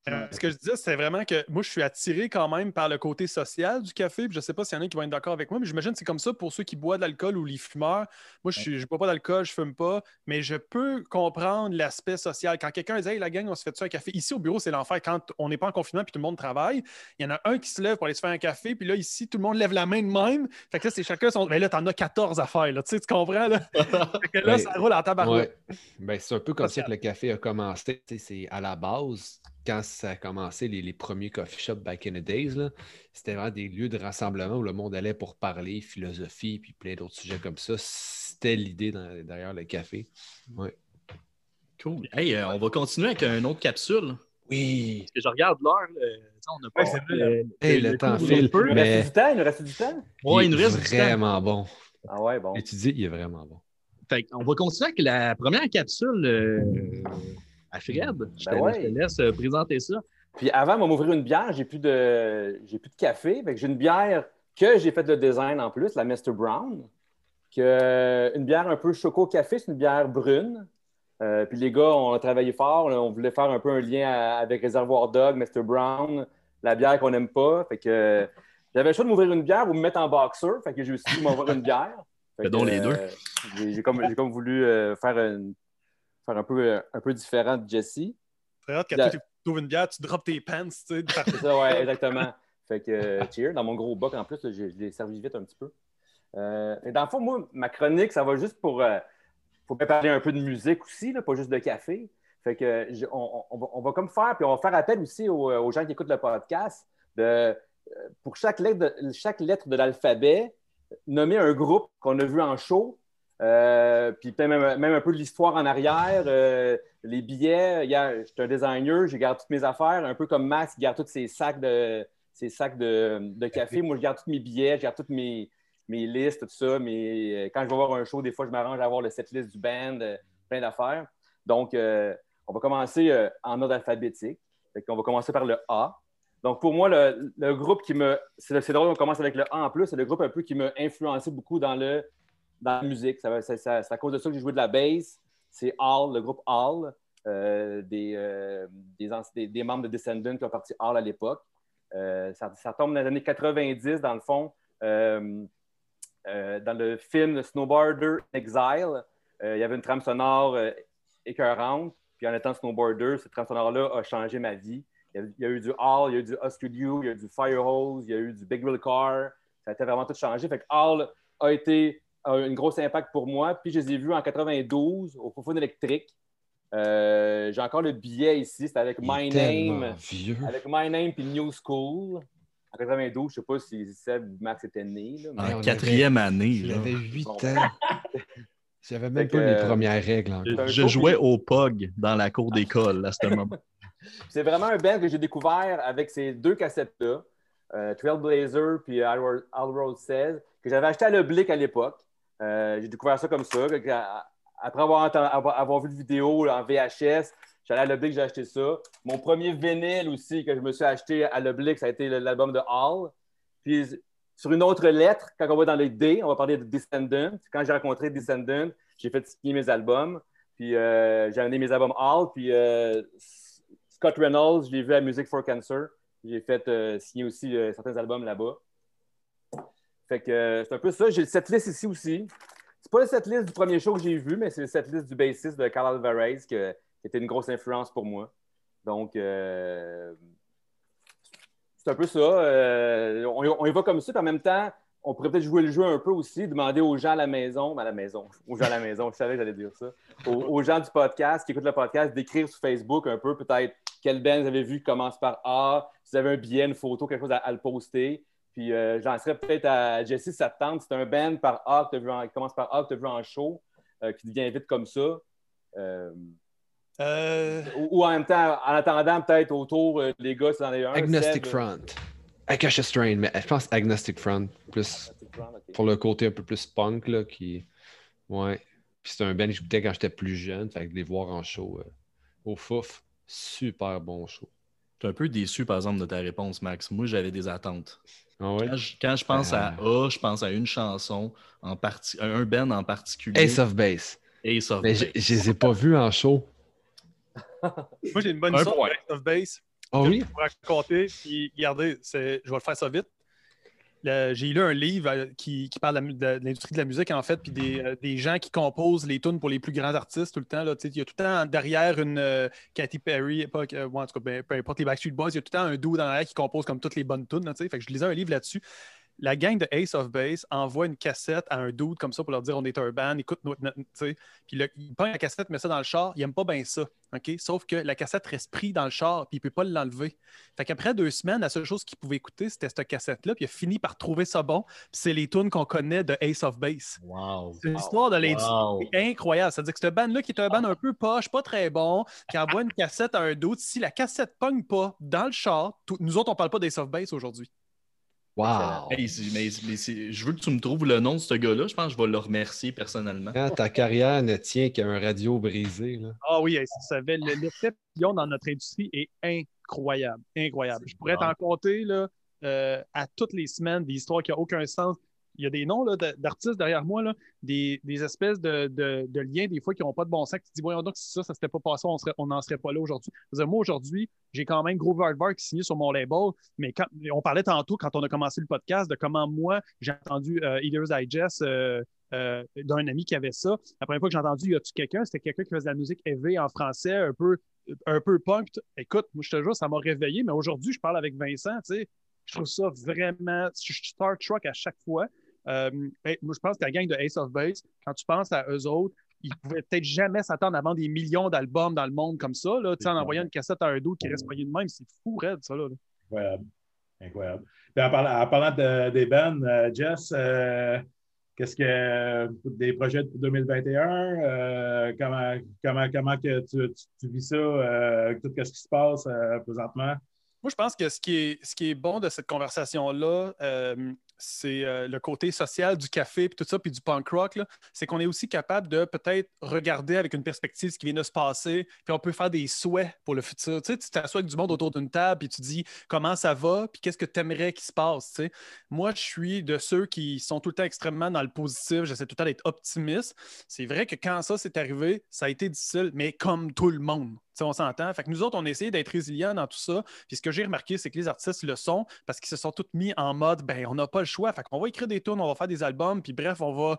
Euh, ce que je disais, c'est vraiment que moi, je suis attiré quand même par le côté social du café. je ne sais pas s'il y en a qui vont être d'accord avec moi, mais j'imagine que c'est comme ça pour ceux qui boivent de l'alcool ou les fumeurs. Moi, je ne bois pas d'alcool, je ne fume pas, mais je peux comprendre l'aspect social. Quand quelqu'un dit Hey, la gang, on se fait ça un café? Ici, au bureau, c'est l'enfer. Quand on n'est pas en confinement puis tout le monde travaille, il y en a un qui se lève pour aller se faire un café. Puis là, ici, tout le monde lève la main de même. Fait que là, c'est chacun son. Mais là, en as 14 à faire. Là. Tu, sais, tu comprends? Là, fait que là ben, ça roule en tabarouette. Ben, c'est un peu comme ça que le café a commencé. C'est à la base quand ça a commencé, les, premiers coffee shops back in the days, c'était vraiment des lieux de rassemblement où le monde allait pour parler, philosophie, puis plein d'autres sujets comme ça. C'était l'idée derrière le café. Ouais. Cool. Hey, euh, on va continuer avec une autre capsule. Oui. Parce que je regarde l'heure. On a pas. le, le, temps file. Mais... Il nous reste du temps. Il nous reste du temps. Ouais, il, nous reste vraiment bon. Ah ouais, bon. Et tu dis, il est vraiment bon. Fait on va continuer avec la première capsule. Euh, à Fred. Je, ben te, laisse euh, présenter ça. Puis avant de m'ouvrir une bière, j'ai plus de j'ai plus de café. J'ai une bière que j'ai faite le design en plus, la Mr. Brown. Que, une bière un peu choco-café, c'est une bière brune. Euh, puis les gars, on a travaillé fort. on voulait faire un peu un lien avec Réservoir Dog, Mr. Brown, la bière qu'on n'aime pas. Fait que j'avais le choix de m'ouvrir une bière ou me mettre en boxer. Fait que j'ai aussi m'ouvrir une bière. Fait donc les deux. Euh, j'ai comme, comme, voulu faire une, faire un peu, euh, un peu différent de Jesse. C'est vrai quand tu trouves une bière, tu drops tes pants, tu sais. C'est ça, ouais, exactement. Fait que, euh, cheer, dans mon gros boc en plus, je, l'ai servi vite un petit peu. Euh, dans le fond, moi, ma chronique, ça va juste pour, pour parler un peu de musique aussi, là, pas juste de café. Fait que, on, va, comme faire, puis on va faire appel aussi aux, gens qui écoutent le podcast, de, pour chaque lettre de, chaque lettre de l'alphabet, nommer un groupe qu'on a vu en show, euh, puis même, un peu de l'histoire en arrière, euh, les billets. Je suis un designer, je garde toutes mes affaires, un peu comme Max, il garde tous ses sacs de, ses sacs de, café. Moi, je garde tous mes billets, je garde toutes mes, mes listes, tout ça. Mais euh, quand je vais voir un show, des fois, je m'arrange à avoir le setlist du band, plein d'affaires. Donc, on va commencer en ordre alphabétique. on va commencer par le A. Donc, pour moi, le, le groupe qui me. C'est drôle, on commence avec le A en plus. C'est le groupe un peu qui m'a influencé beaucoup dans le dans la musique. C'est à cause de ça que j'ai joué de la bass. C'est Hall, le groupe Hall, euh, euh, des, membres de Descendants qui ont parti Hall à l'époque. Euh, ça, tombe dans les années 90, dans le fond. dans le film Snowboarder Exile, il y avait une trame sonore écœurante. Puis en étant snowboarder, cette trame sonore-là a changé ma vie. Il y, a, eu du Hall, il y a eu du Studio, il y a eu du Firehose, il y a eu du Big Wheel Car. Ça a été vraiment tout changé. Fait que Hall a été a eu un gros impact pour moi. Puis je les ai vus en 92 au Fofone électrique. Euh, j'ai encore le billet ici. C'était avec My Name. Vieux. Avec My Name puis New School. En 92, je sais pas si Seb Max était né. Là, mais... En quatrième année. là. J'avais 8 Bon. ans. J'avais même pas euh, premières règles encore. Je jouais au POG dans la cour d'école à ce moment. C'est vraiment un band que j'ai découvert avec ces deux cassettes-là, euh, Trailblazer puis Outworld 16, que j'avais acheté à l'Oblique à l'époque. Euh, j'ai découvert ça comme ça. Après avoir, vu le vidéo en VHS, j'allais à l'Oblique, j'ai acheté ça. Mon premier vinyle aussi que je me suis acheté à l'Oblique, ça a été l'album de Hall. Puis sur une autre lettre, quand on va dans les D, on va parler de Descendant. Quand j'ai rencontré Descendant, j'ai fait signer mes albums. Puis euh, j'ai amené mes albums Hall. Puis euh, Scott Reynolds, je l'ai vu à Music for Cancer. J'ai fait signer aussi certains albums là-bas. Fait que euh, c'est un peu ça. J'ai cette liste ici aussi. C'est pas cette liste du premier show que j'ai vu, mais c'est cette liste du bassiste de Carl Alvarez qui était une grosse influence pour moi. Donc, euh, c'est un peu ça. Euh, on, y va comme ça, en même temps, on pourrait peut-être jouer le jeu un peu aussi, demander aux gens à la maison, à la maison, aux gens à la maison, je savais que j'allais dire ça, aux, gens du podcast qui écoutent le podcast, d'écrire sur Facebook un peu peut-être quel band vous avez vu qui commence par A, si vous avez un billet, une photo, quelque chose à le poster. Puis euh, j'en serais peut-être à Jesse, tente, c'est un band par A que t'as vu en- qui commence par A que tu as vu en show, euh, qui devient vite comme ça. Euh, Euh, ou, ou en même temps, en attendant, peut-être autour, euh, les gars, c'est dans les un. Agnostic Seb, Front. Akasha Strain, mais je pense Agnostic Front, plus Agnostic Front, pour le côté un peu plus punk, là, qui... Ouais. Puis c'est un band que j'écoutais quand j'étais plus jeune, fait que de les voir en show euh, au Fouf, super bon show. Je suis un peu déçu, par exemple, de ta réponse, Max. Moi, j'avais des attentes. Ah? Quand je, quand je pense à A, je pense à une chanson, en parti, un band en particulier. Ace of Base. Ace of Mais Base. je je les ai pas vus en show. moi, j'ai une bonne Un histoire Ace of Base. Ah que oui? je vais vous raconter. Puis, regardez, je vais le faire ça vite. J'ai lu un livre euh, qui, parle de, l'industrie de la musique, en fait, puis des, euh, des gens qui composent les tunes pour les plus grands artistes tout le temps. Là, il y a tout le temps derrière une euh, Katy Perry, pas, que- ouais, en tout cas, ben, peu importe les Backstreet Boys, il y a tout le temps un dude dans qui compose comme toutes les bonnes tunes. Fait je lisais un livre là-dessus. La gang de Ace of Base envoie une cassette à un dude comme ça pour leur dire on est un band, écoute notre. notre-. Puis le- il prend la cassette, met ça dans le char, il aime pas bien ça. OK? Sauf que la cassette reste prise dans le char, puis il peut pas l'enlever. Fait qu'après deux semaines, la seule chose qu'il pouvait écouter, c'était cette cassette-là, puis il a fini par trouver ça bon. Puis c'est les tunes qu'on connaît de Ace of Base. Wow. C'est l'histoire de l'industrie Wow. incroyable. C'est-à-dire que ce band-là, qui est un band un peu poche, pas très bon, qui envoie une cassette à un d'autre, si la cassette pogne pas dans le char, tout- nous autres, on parle pas d'Ace of Base aujourd'hui. Wow! Hey, mais, je veux que tu me trouves le nom de ce gars-là. Je pense que je vais le remercier personnellement. Quand ta carrière ne tient qu'à un radio brisé, là. Ah oui, hey, si tu savais, le- l'effet qu'ils ont dans notre industrie est incroyable. Incroyable. Je pourrais t'en compter là, euh, à toutes les semaines des histoires qui n'ont aucun sens. Il y a des noms d'artistes derrière moi, là, des, des espèces de, de- liens, des fois, qui n'ont pas de bon sens. Tu te dis, voyons donc, si ça, ça s'était pas passé, on n'en serait pas là aujourd'hui. Moi, aujourd'hui, j'ai quand même Groove Hardware qui signé sur mon label, mais quand, on parlait tantôt, quand on a commencé le podcast, de comment moi, j'ai entendu euh, Eaters Digest euh, euh, d'un ami qui avait ça. La première fois que j'ai entendu Y a-tu quelqu'un, c'était quelqu'un qui faisait de la musique heavy en français, un peu, un peu punk. Écoute, moi, je te jure, ça m'a réveillé, mais aujourd'hui, je parle avec Vincent, tu sais, je trouve ça vraiment. Star Trek à chaque fois. Euh, hey, moi, je pense que la gang de Ace of Base, quand tu penses à eux autres, ils pouvaient peut-être jamais s'attendre à vendre des millions d'albums dans le monde comme ça, là, en envoyant une cassette à un d'autre qui reste pogné de même. C'est fou, raide, ça. Là. Incroyable. Incroyable. Puis en parlant, en parlant de- des bands, euh, Jess, euh, qu'est-ce que des projets pour 2021? euh, comment, comment, comment que tu, tu- tu vis ça? tout ce qui se passe présentement? Moi, je pense que ce qui est, bon de cette conversation-là, euh, c'est euh, le côté social du café, puis tout ça, puis du punk rock, c'est qu'on est aussi capable de peut-être regarder avec une perspective ce qui vient de se passer, puis on peut faire des souhaits pour le futur. Tu sais, t'assois avec du monde autour d'une table, puis tu dis comment ça va, puis qu'est-ce que tu aimerais qu'il se passe. Moi, je suis de ceux qui sont tout le temps extrêmement dans le positif, j'essaie tout le temps d'être optimiste. C'est vrai que quand ça s'est arrivé, ça a été difficile, mais comme tout le monde. Tu sais, on s'entend. Fait que nous autres, on a essayé d'être résilients dans tout ça. Puis ce que j'ai remarqué, c'est que les artistes le sont parce qu'ils se sont tous mis en mode ben, on n'a pas le choix. Fait qu'on va écrire des tunes, on va faire des albums, puis bref, on va,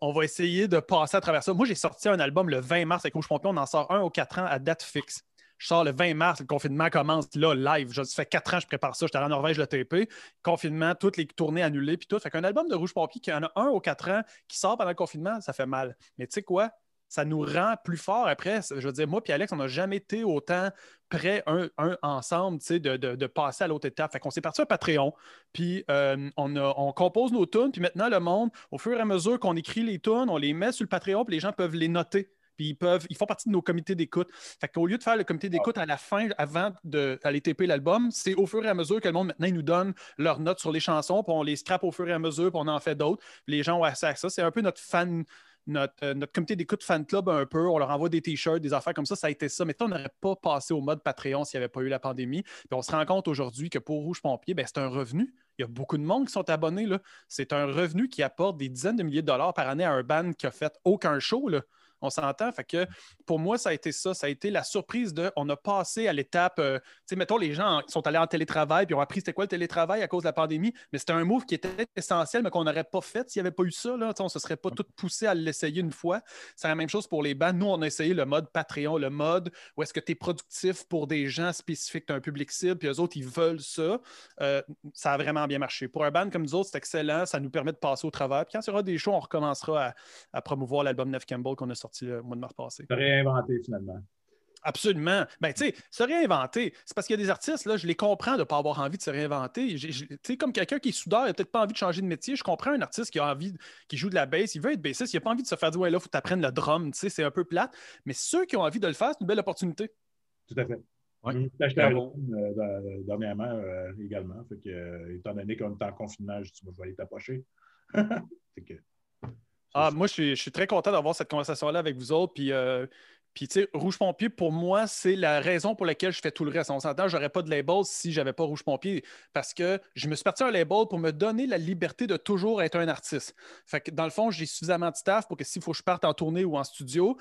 on va essayer de passer à travers ça. Moi, j'ai sorti un album le 20 mars avec Rouge Pompier. On en sort un aux 4 ans à date fixe. Je sors le 20 mars, le confinement commence là, live. Je, ça fait 4 ans que je prépare ça. J'étais en Norvège le TP. Confinement, toutes les tournées annulées, puis tout. Fait qu'un album de Rouge Pompier qui en a un aux 4 ans qui sort pendant le confinement, ça fait mal. Mais tu sais quoi? Ça nous rend plus fort après. Je veux dire, moi et Alex, on n'a jamais été autant prêts un, ensemble de, de, passer à l'autre étape. Fait qu'on s'est parti à Patreon, puis euh, on, on, compose nos tunes, puis maintenant, le monde, au fur et à mesure qu'on écrit les tunes, on les met sur le Patreon, puis les gens peuvent les noter puis ils peuvent, ils font partie de nos comités d'écoute. Fait qu'au lieu de faire le comité d'écoute à la fin, avant d'aller taper l'album, c'est au fur et à mesure que le monde maintenant ils nous donne leurs notes sur les chansons, puis on les scrape au fur et à mesure, puis on en fait d'autres. Les gens ont accès à ça. C'est un peu notre fan. Notre, euh, notre comité d'écoute fan club un peu, on leur envoie des t-shirts, des affaires comme ça, ça a été ça. Mais on n'aurait pas passé au mode Patreon s'il n'y avait pas eu la pandémie. Puis on se rend compte aujourd'hui que pour Rouge Pompier, ben, c'est un revenu. Il y a beaucoup de monde qui sont abonnés. C'est un revenu qui apporte des dizaines de milliers de dollars par année à un band qui a fait aucun show. Là. On s'entend. Fait que pour moi, ça a été ça. Ça a été la surprise de on a passé à l'étape. Euh, tu sais, mettons, les gens sont allés en télétravail puis ont appris c'était quoi le télétravail à cause de la pandémie. Mais c'était un move qui était essentiel, mais qu'on n'aurait pas fait s'il n'y avait pas eu ça. Là. on ne se serait pas tout poussé à l'essayer une fois. C'est la même chose pour les bands. Nous, on a essayé le mode Patreon, le mode où est-ce que tu es productif pour des gens spécifiques, tu un public cible, puis eux autres, ils veulent ça. Euh, ça a vraiment bien marché. Pour un band comme nous autres, c'est excellent. Ça nous permet de passer au travail. Puis quand il y aura des shows, on recommencera à, à promouvoir l'album Neuf Campbell qu'on a sorti le mois de mars passé. Se réinventer finalement. Absolument. Ben, tu sais, se réinventer, c'est parce qu'il y a des artistes, là, je les comprends de ne pas avoir envie de se réinventer. Tu sais, comme quelqu'un qui est soudeur, il n'a peut-être pas envie de changer de métier. Je comprends un artiste qui a envie, qui joue de la bass, il veut être bassiste, il n'a pas envie de se faire dire, ouais, là, il faut que tu apprennes le drum, tu sais, c'est un peu plate. Mais ceux qui ont envie de le faire, c'est une belle opportunité. Tout à fait. Ouais. J'ai acheté un euh, dernièrement euh, également. Fait que, euh, étant donné qu'on est en confinement, je, je vais aller t'approcher. que, ah, moi, je suis, très content d'avoir cette conversation-là avec vous autres. Puis, euh, puis tu sais, Rouge Pompier, pour moi, c'est la raison pour laquelle je fais tout le reste. On s'entend, j'aurais pas de label si j'avais pas Rouge Pompier parce que je me suis parti un label pour me donner la liberté de toujours être un artiste. Fait que dans le fond, j'ai suffisamment de staff pour que s'il faut que je parte en tournée ou en studio,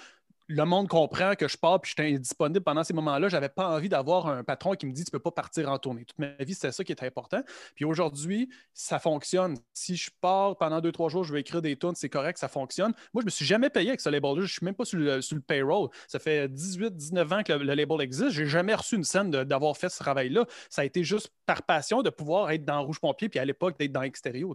le monde comprend que je pars puis je suis indisponible pendant ces moments-là. Je n'avais pas envie d'avoir un patron qui me dit tu ne peux pas partir en tournée. Toute ma vie, c'était ça qui était important. Puis aujourd'hui, ça fonctionne. Si je pars pendant deux, trois jours, je vais écrire des tunes, c'est correct, ça fonctionne. Moi, je ne me suis jamais payé avec ce label-là. Je ne suis même pas sur le, payroll. Ça fait 18, 19 ans que le, label existe. Je n'ai jamais reçu une scène d'avoir fait ce travail-là. Ça a été juste par passion de pouvoir être dans Rouge Pompier puis à l'époque d'être dans Extérieur.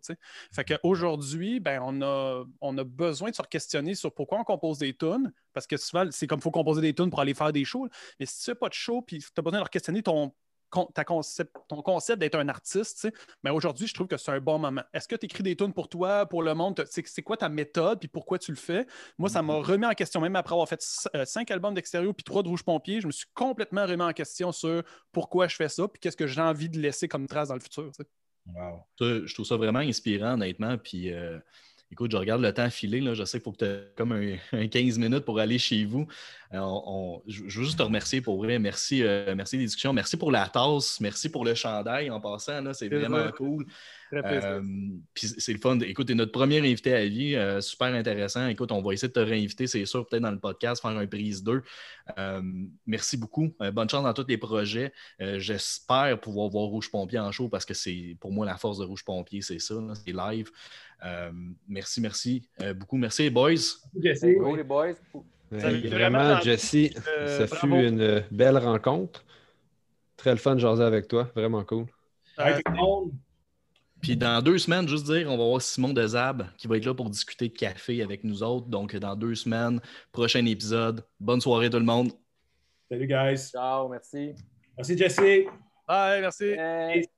Fait qu'aujourd'hui, ben, on, a, on a besoin de se questionner sur pourquoi on compose des tunes parce que souvent, c'est comme il faut composer des tunes pour aller faire des shows. Mais si tu fais pas de show, puis tu as besoin de leur questionner ton, concept, ton concept d'être un artiste, mais aujourd'hui, je trouve que c'est un bon moment. Est-ce que tu écris des tunes pour toi, pour le monde? C'est quoi ta méthode, puis pourquoi tu le fais? Moi, ça m'a mm-hmm. remis en question, même après avoir fait euh, cinq albums d'extérieur puis trois de Rouge Pompier, je me suis complètement remis en question sur pourquoi je fais ça, puis qu'est-ce que j'ai envie de laisser comme trace dans le futur. Wow. je trouve ça vraiment inspirant, honnêtement. Puis euh, Écoute, je regarde le temps filer. Là. Je sais qu'il faut que tu aies comme un, 15 minutes pour aller chez vous. Euh, je veux juste te remercier pour vrai. Merci, euh, merci des discussions. Merci pour la tasse. Merci pour le chandail en passant. C'est vraiment cool. Euh, c'est le fun. Écoute, tu es notre premier invité à vie. super intéressant. Écoute, on va essayer de te réinviter, c'est sûr, peut-être dans le podcast, faire un prise 2. merci beaucoup. bonne chance dans tous tes projets. J'espère pouvoir voir Rouge Pompier en show parce que c'est pour moi la force de Rouge Pompier, c'est ça. C'est live. Euh, merci, merci euh, beaucoup. Merci, les boys. Jesse. les boys. Vraiment, Jesse, euh, ça fut une belle rencontre. Très le fun de jaser avec toi. Vraiment cool. Puis dans deux semaines, juste dire, on va voir Simon Dezab qui va être là pour discuter de café avec nous autres. Donc, dans deux semaines, prochain épisode. Bonne soirée tout le monde. Salut, guys. Ciao, merci. Merci, Jesse. Bye, merci.